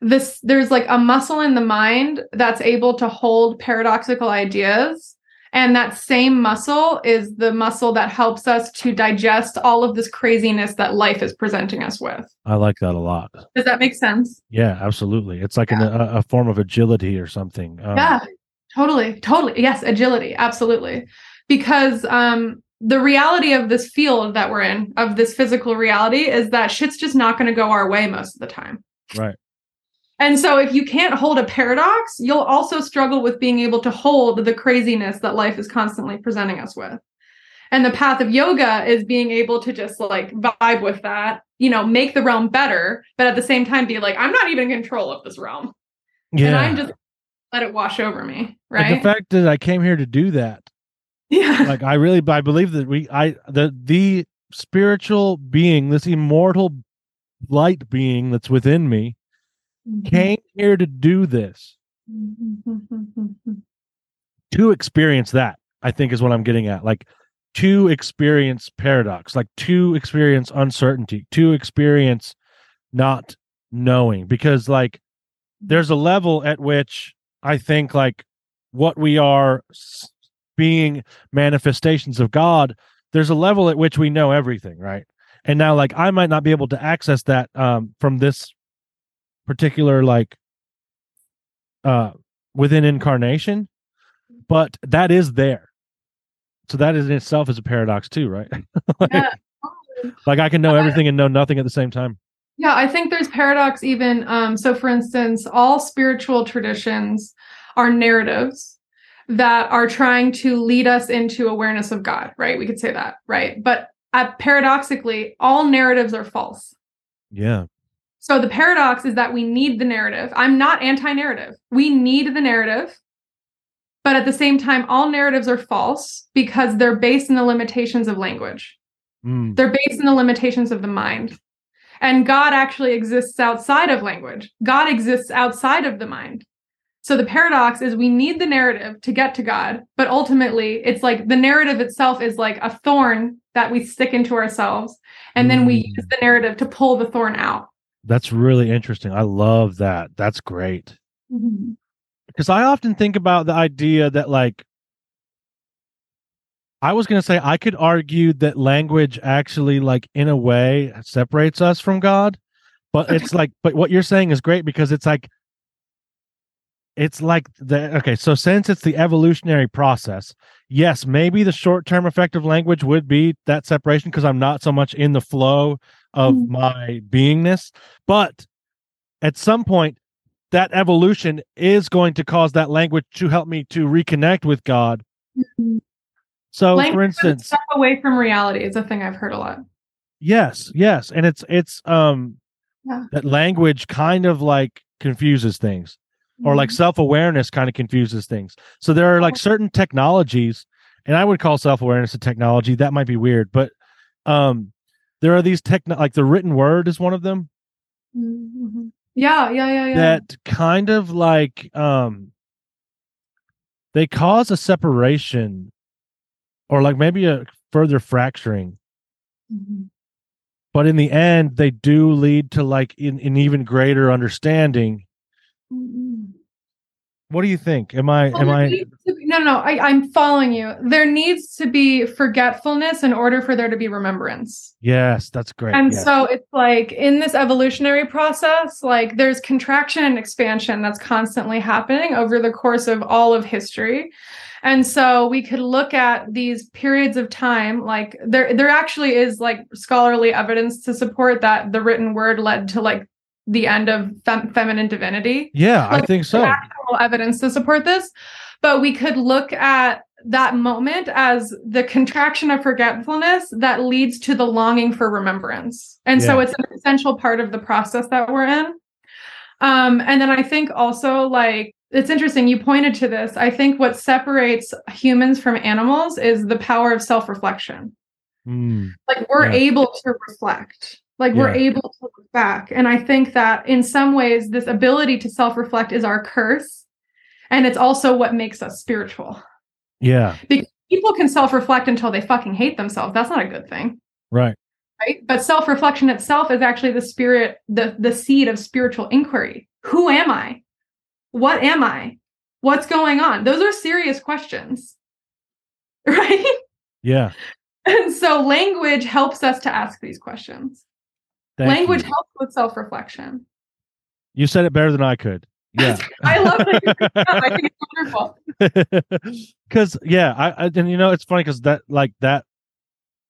this there's like a muscle in the mind that's able to hold paradoxical ideas and that same muscle is the muscle that helps us to digest all of this craziness that life is presenting us with I like that a lot. does that make sense Yeah, absolutely. It's like an, a, a form of agility or something. Um, yeah totally totally yes agility absolutely because um the reality of this field that we're in of this physical reality is that shit's just not going to go our way most of the time Right. and so if you can't hold a paradox you'll also struggle with being able to hold the craziness that life is constantly presenting us with and the path of yoga is being able to just like vibe with that you know make the realm better but at the same time be like i'm not even in control of this realm Yeah. and i'm just let it wash over me Like, right the fact that I came here to do that yeah like I really I believe that we I the the spiritual being, this immortal light being that's within me mm-hmm. came here to do this. Mm-hmm. To experience that, I think is what I'm getting at. Like to experience paradox, like to experience uncertainty, to experience not knowing because like there's a level at which I think like what we are being manifestations of God, there's a level at which we know everything, right? And now like I might not be able to access that um from this particular like uh within incarnation, but that is there. So that is in itself is a paradox too, right? like, Yeah. like I can know everything and know nothing at the same time. Yeah, I think there's paradox even. Um, so, for instance, all spiritual traditions are narratives that are trying to lead us into awareness of God, right? We could say that, right? But uh, paradoxically, all narratives are false. Yeah. So, the paradox is that we need the narrative. I'm not anti narrative. We need the narrative. But at the same time, all narratives are false because they're based in the limitations of language. Mm. They're based in the limitations of the mind. And God actually exists outside of language. God exists outside of the mind. So the paradox is we need the narrative to get to God, but ultimately it's like the narrative itself is like a thorn that we stick into ourselves. And then we Mm. use the narrative to pull the thorn out. That's really interesting. I love that. That's great. because I often think about the idea that like I was going to say I could argue that language actually like in a way separates us from God, but it's like but what you're saying is great because it's like it's like the okay, so since it's the evolutionary process, yes, maybe the short-term effect of language would be that separation because I'm not so much in the flow of Mhm. my beingness, but at some point that evolution is going to cause that language to help me to reconnect with God. So, Language for instance, step away from reality is a thing I've heard a lot. yes, yes, and it's it's um Yeah. that language kind of like confuses things, or like self awareness kind of confuses things. So there are like certain technologies, and I would call self awareness a technology. That might be weird, but um, there are these tech like the written word is one of them. Mhm. Yeah, yeah, yeah, yeah. that kind of like um they cause a separation or like maybe a further fracturing Mhm. but in the end they do lead to like in, an even greater understanding Mhm. What do you think am i Well, am i be- no, no, no. I, I'm following you. There needs to be forgetfulness in order for there to be remembrance. yes that's great And yes. so it's like in this evolutionary process, like there's contraction and expansion that's constantly happening over the course of all of history. And so we could look at these periods of time, like there there actually is like scholarly evidence to support that the written word led to like the end of fem- feminine divinity yeah i think so actual evidence to support this, but we could look at that moment as the contraction of forgetfulness that leads to the longing for remembrance. And so it's an essential part of the process that we're in. Um, and then I think also like it's interesting you pointed to this. I think what separates humans from animals is the power of self-reflection Mm, like we're Yeah. able to reflect like we're able to look back and i think that in some ways this ability to self-reflect is our curse and it's also what makes us spiritual yeah because people can self-reflect until they fucking hate themselves that's not a good thing right right? But self-reflection itself is actually the spirit, the the seed of spiritual inquiry. Who am I? What am I? What's going on? Those are serious questions. Right? Yeah. And so language helps us to ask these questions. Thank language you. helps with self-reflection. You said it better than I could. Yeah. I love that. you're- I think it's wonderful. because yeah I, I and you know it's funny because that like that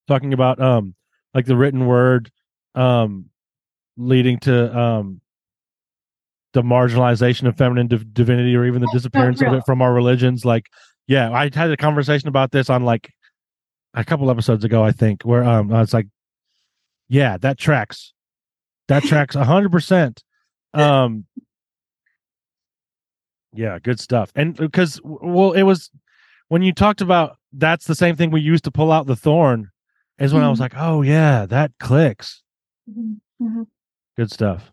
talking about um like the written word um leading to um the marginalization of feminine div- divinity or even the disappearance of it from our religions like yeah i had a conversation about this on like a couple episodes ago i think where um i was like yeah that tracks that tracks a hundred percent. Um yeah good stuff. And because well it was when you talked about that's the same thing we used to pull out the thorn is when i was Mhm. like oh yeah that clicks. Mhm. good stuff.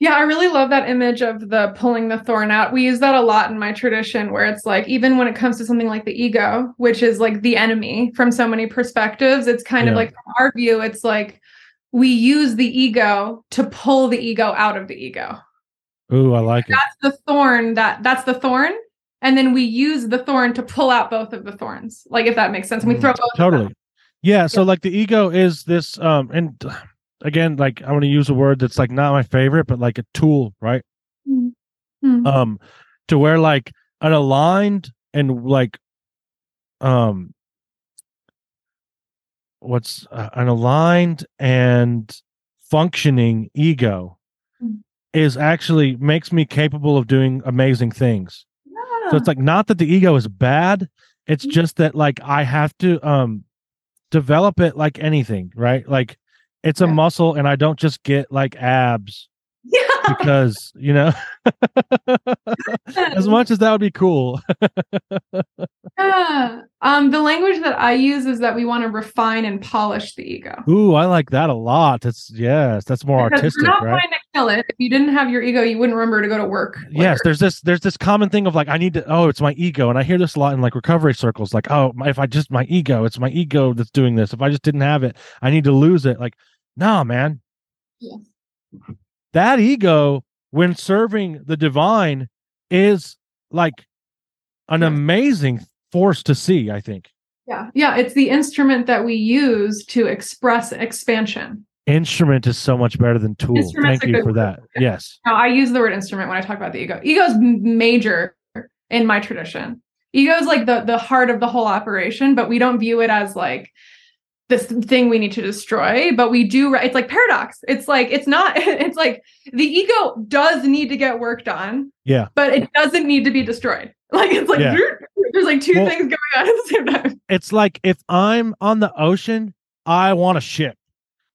Yeah, I really love that image of the pulling the thorn out. We use that a lot in my tradition where it's like even when it comes to something like the ego, which is like the enemy from so many perspectives, it's kind of like from our view, it's like we use the ego to pull the ego out of the ego. ooh i like it That's the thorn that that's the thorn. And then we use the thorn to pull out both of the thorns. Like if that makes sense. And we Mm, throw both totally yeah so like the ego is this um and again like i'm to use a word that's like not my favorite but like a tool right Mhm. Mhm. um to where like an aligned and like um what's uh, an aligned and functioning ego Mm. is actually makes me capable of doing amazing things. So it's like not that the ego is bad it's Mhm. just that like i have to um develop it like anything right? Like it's a muscle and i don't just get like abs yeah. because you know as much as that would be cool Yeah. Um, the language that I use is that we want to refine and polish the ego. ooh i like that a lot that's yes that's more Because artistic we're not right trying to kill it. If you didn't have your ego, you wouldn't remember to go to work. yes there's this there's this common thing of like i need to oh it's my ego and i hear this a lot in like recovery circles like oh my, if i just my ego it's my ego that's doing this if i just didn't have it i need to lose it like nah man Yeah. That ego when serving the divine is like an amazing force to see i think Yeah. Yeah. It's the instrument that we use to express expansion. instrument is so much better than tool Instrument's thank you for word. that yes Now, I use the word instrument when I talk about the ego. Ego is major in my tradition. Ego is like the the heart of the whole operation, but we don't view it as like this thing we need to destroy. But we do. It's like paradox. It's like it's not. It's like the ego does need to get worked on. Yeah. but it doesn't need to be destroyed. Like it's like Yeah. there's like two Well- things going on at the same time. it's like if i'm on the ocean i want a ship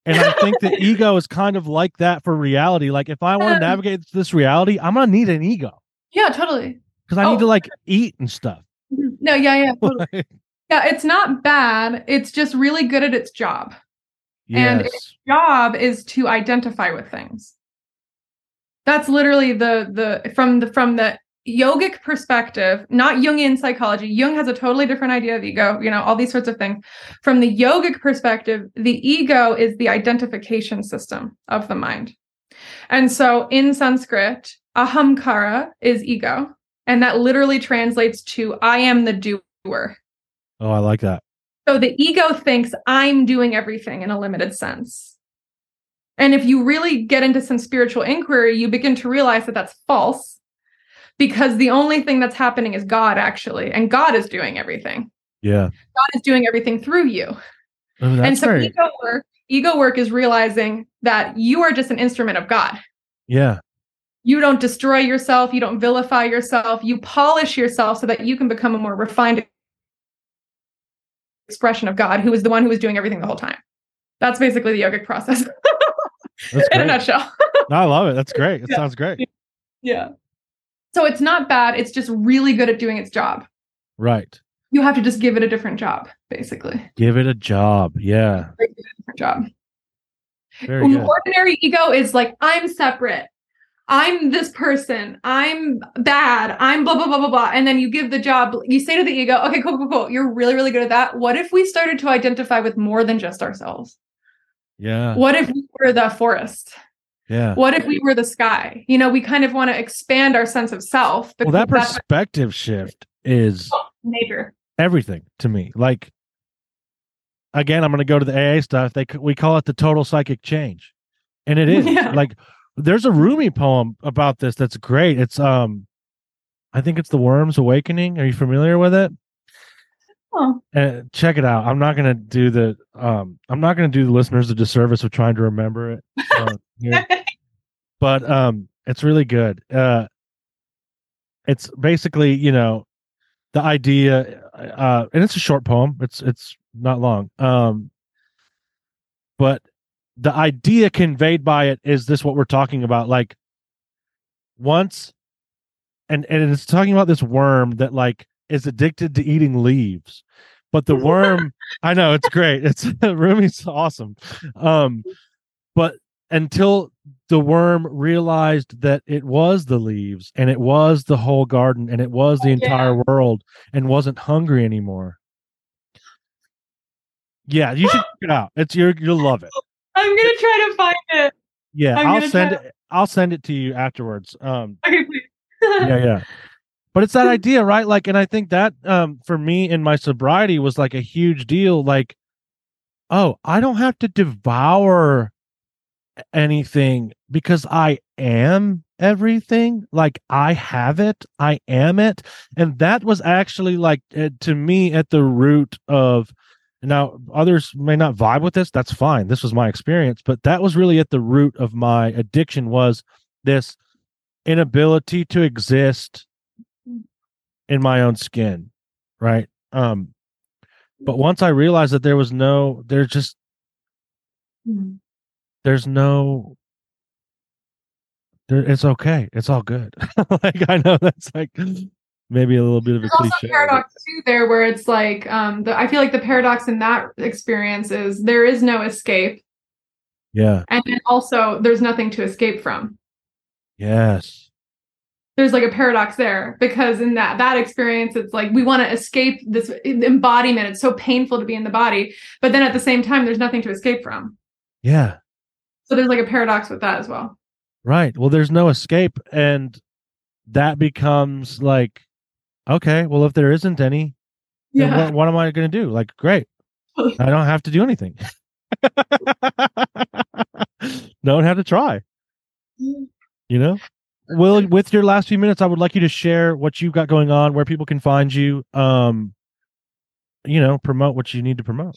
and i think the ego is kind of like that for reality like if i want to navigate this reality i'm gonna need an ego Yeah, totally. because i need to Oh. like eat and stuff mm-hmm. No, yeah, yeah, totally. Yeah. It's not bad. It's just really good at its job. Yes. And its job is to identify with things. That's literally the the from the from the yogic perspective, not Jungian psychology. Jung has a totally different idea of ego, you know, all these sorts of things. From the yogic perspective, the ego is the identification system of the mind. And so in Sanskrit, ahamkara is ego, and that literally translates to I am the doer. Oh i like that So the ego thinks I'm doing everything in a limited sense. And if you really get into some spiritual inquiry, you begin to realize that that's false because the only thing that's happening is God, actually. And God is doing everything. yeah God is doing everything through you. Oh, and so very ego work, ego work is realizing that you are just an instrument of God. yeah You don't destroy yourself, you don't vilify yourself, you polish yourself so that you can become a more refined expression of God, who was the one who was doing everything the whole time. That's basically the yogic process in a nutshell. No, i love it that's great it Yeah. sounds great yeah. So it's not bad, it's just really good at doing its job. right You have to just give it a different job, basically. give it a job yeah Different job. very good Ordinary ego is like, I'm separate. I'm this person. I'm bad. I'm blah, blah, blah, blah, blah. And then you give the job, you say to the ego, okay, cool, cool, cool. You're really, really good at that. What if we started to identify with more than just ourselves? Yeah. What if we were the forest? Yeah. What if we were the sky? You know, we kind of want to expand our sense of self. Well, that perspective shift is oh, major. everything to me. Like, again, I'm going to go to the AA stuff. They we call it the total psychic change, and it is Yeah. like there's a Rumi poem about this that's great. It's um, I think it's the Worm's Awakening. Are you familiar with it? Oh, Uh, check it out. I'm not going to do the um, I'm not going to do the listeners a disservice of trying to remember it. uh, but um it's really good uh it's basically you know the idea uh and it's a short poem it's it's not long um but the idea conveyed by it is this what we're talking about like once and and it's talking about this worm that like is addicted to eating leaves but the worm i know it's great it's rumi's awesome um but until the worm realized that it was the leaves and it was the whole garden and it was the Oh, entire world and wasn't hungry anymore. Yeah, you should check it out. It's your you'll love it. I'm gonna try to find it. Yeah, I'm I'll send it I'll send it to you afterwards. Um Okay, please. yeah, yeah. But it's that idea, right? Like and I think that um for me in my sobriety was like a huge deal like oh, I don't have to devour anything because I am everything. Like I have it, I am it. And that was actually like uh, to me at the root of now others may not vibe with this, that's fine. This was my experience, but that was really at the root of my addiction was this inability to exist in my own skin, right? Um but once I realized that there was no there's just Hmm. there's no there, it's okay it's all good like i know that's like maybe a little bit of a There's cliche paradox too there where it's like um the, I feel like the paradox in that experience is there is no escape yeah and then also there's nothing to escape from. yes There's like a paradox there because in that that experience it's like we want to escape this embodiment. It's so painful to be in the body, but then at the same time there's nothing to escape from. yeah So there's like a paradox with that as well. right well there's no escape and that becomes like okay well if there isn't any Yeah. what, what am i going to do? Like great. I don't have to do anything. Don't have to try. You know? Well with your last few minutes i would like you to share what you've got going on where people can find you um you know promote what you need to promote.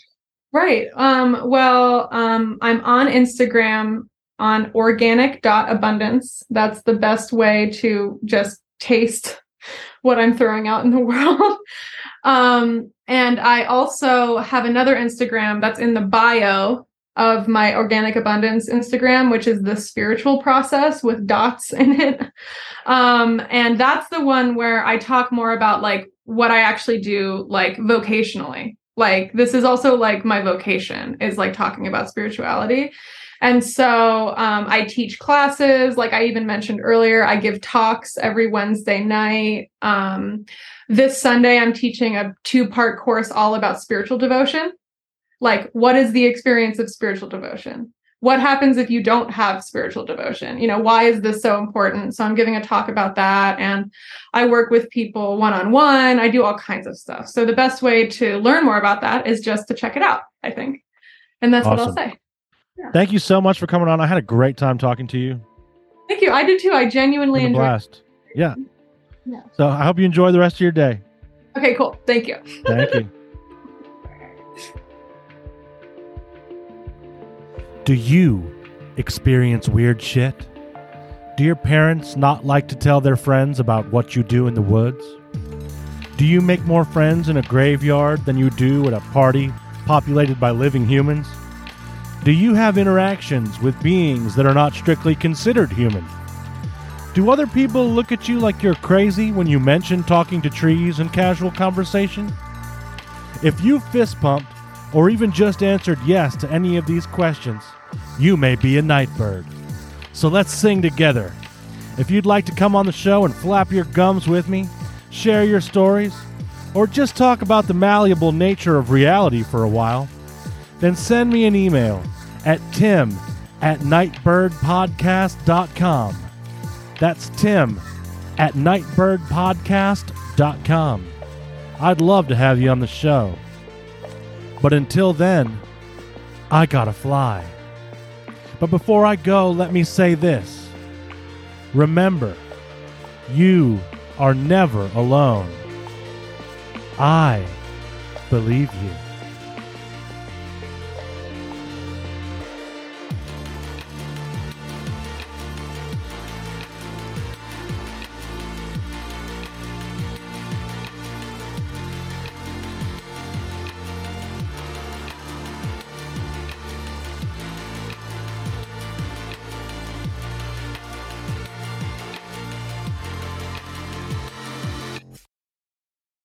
Right. Um, well, um, I'm on Instagram on organic.abundance. That's the best way to just taste what I'm throwing out in the world. um, and I also have another Instagram that's in the bio of my organic abundance Instagram, which is the spiritual process with dots in it. Um, and that's the one where I talk more about like what I actually do, like vocationally like this is also like my vocation is like talking about spirituality and so um, i teach classes. Like i even mentioned earlier i give talks every wednesday night. Um, this sunday i'm teaching a two part course all about spiritual devotion. Like what is the experience of spiritual devotion? What happens if you don't have spiritual devotion? You know why is this so important? So i'm giving a talk about that. And i work with people one-on-one. I do all kinds of stuff. So the best way to learn more about that is just to check it out i think. And that's what i'll Awesome. Say thank you so much for coming on i had a great time talking to you thank you i did too i genuinely was a enjoyed blast yeah Yeah. so i hope you enjoy the rest of your day okay cool thank you Thank you. Do you experience weird shit? Do your parents not like to tell their friends about what you do in the woods? Do you make more friends in a graveyard than you do at a party populated by living humans? Do you have interactions with beings that are not strictly considered human? Do other people look at you like you're crazy when you mention talking to trees in casual conversation? If you fist pumped or even just answered yes to any of these questions, you may be a nightbird. So let's sing together. If you'd like to come on the show and flap your gums with me, share your stories, or just talk about the malleable nature of reality for a while, then send me an email at tim at nightbirdpodcast.com. That's Tim at nightbirdpodcast.com. I'd love to have you on the show. But until then, I gotta fly. But before I go, let me say this. Remember, you are never alone. I believe you.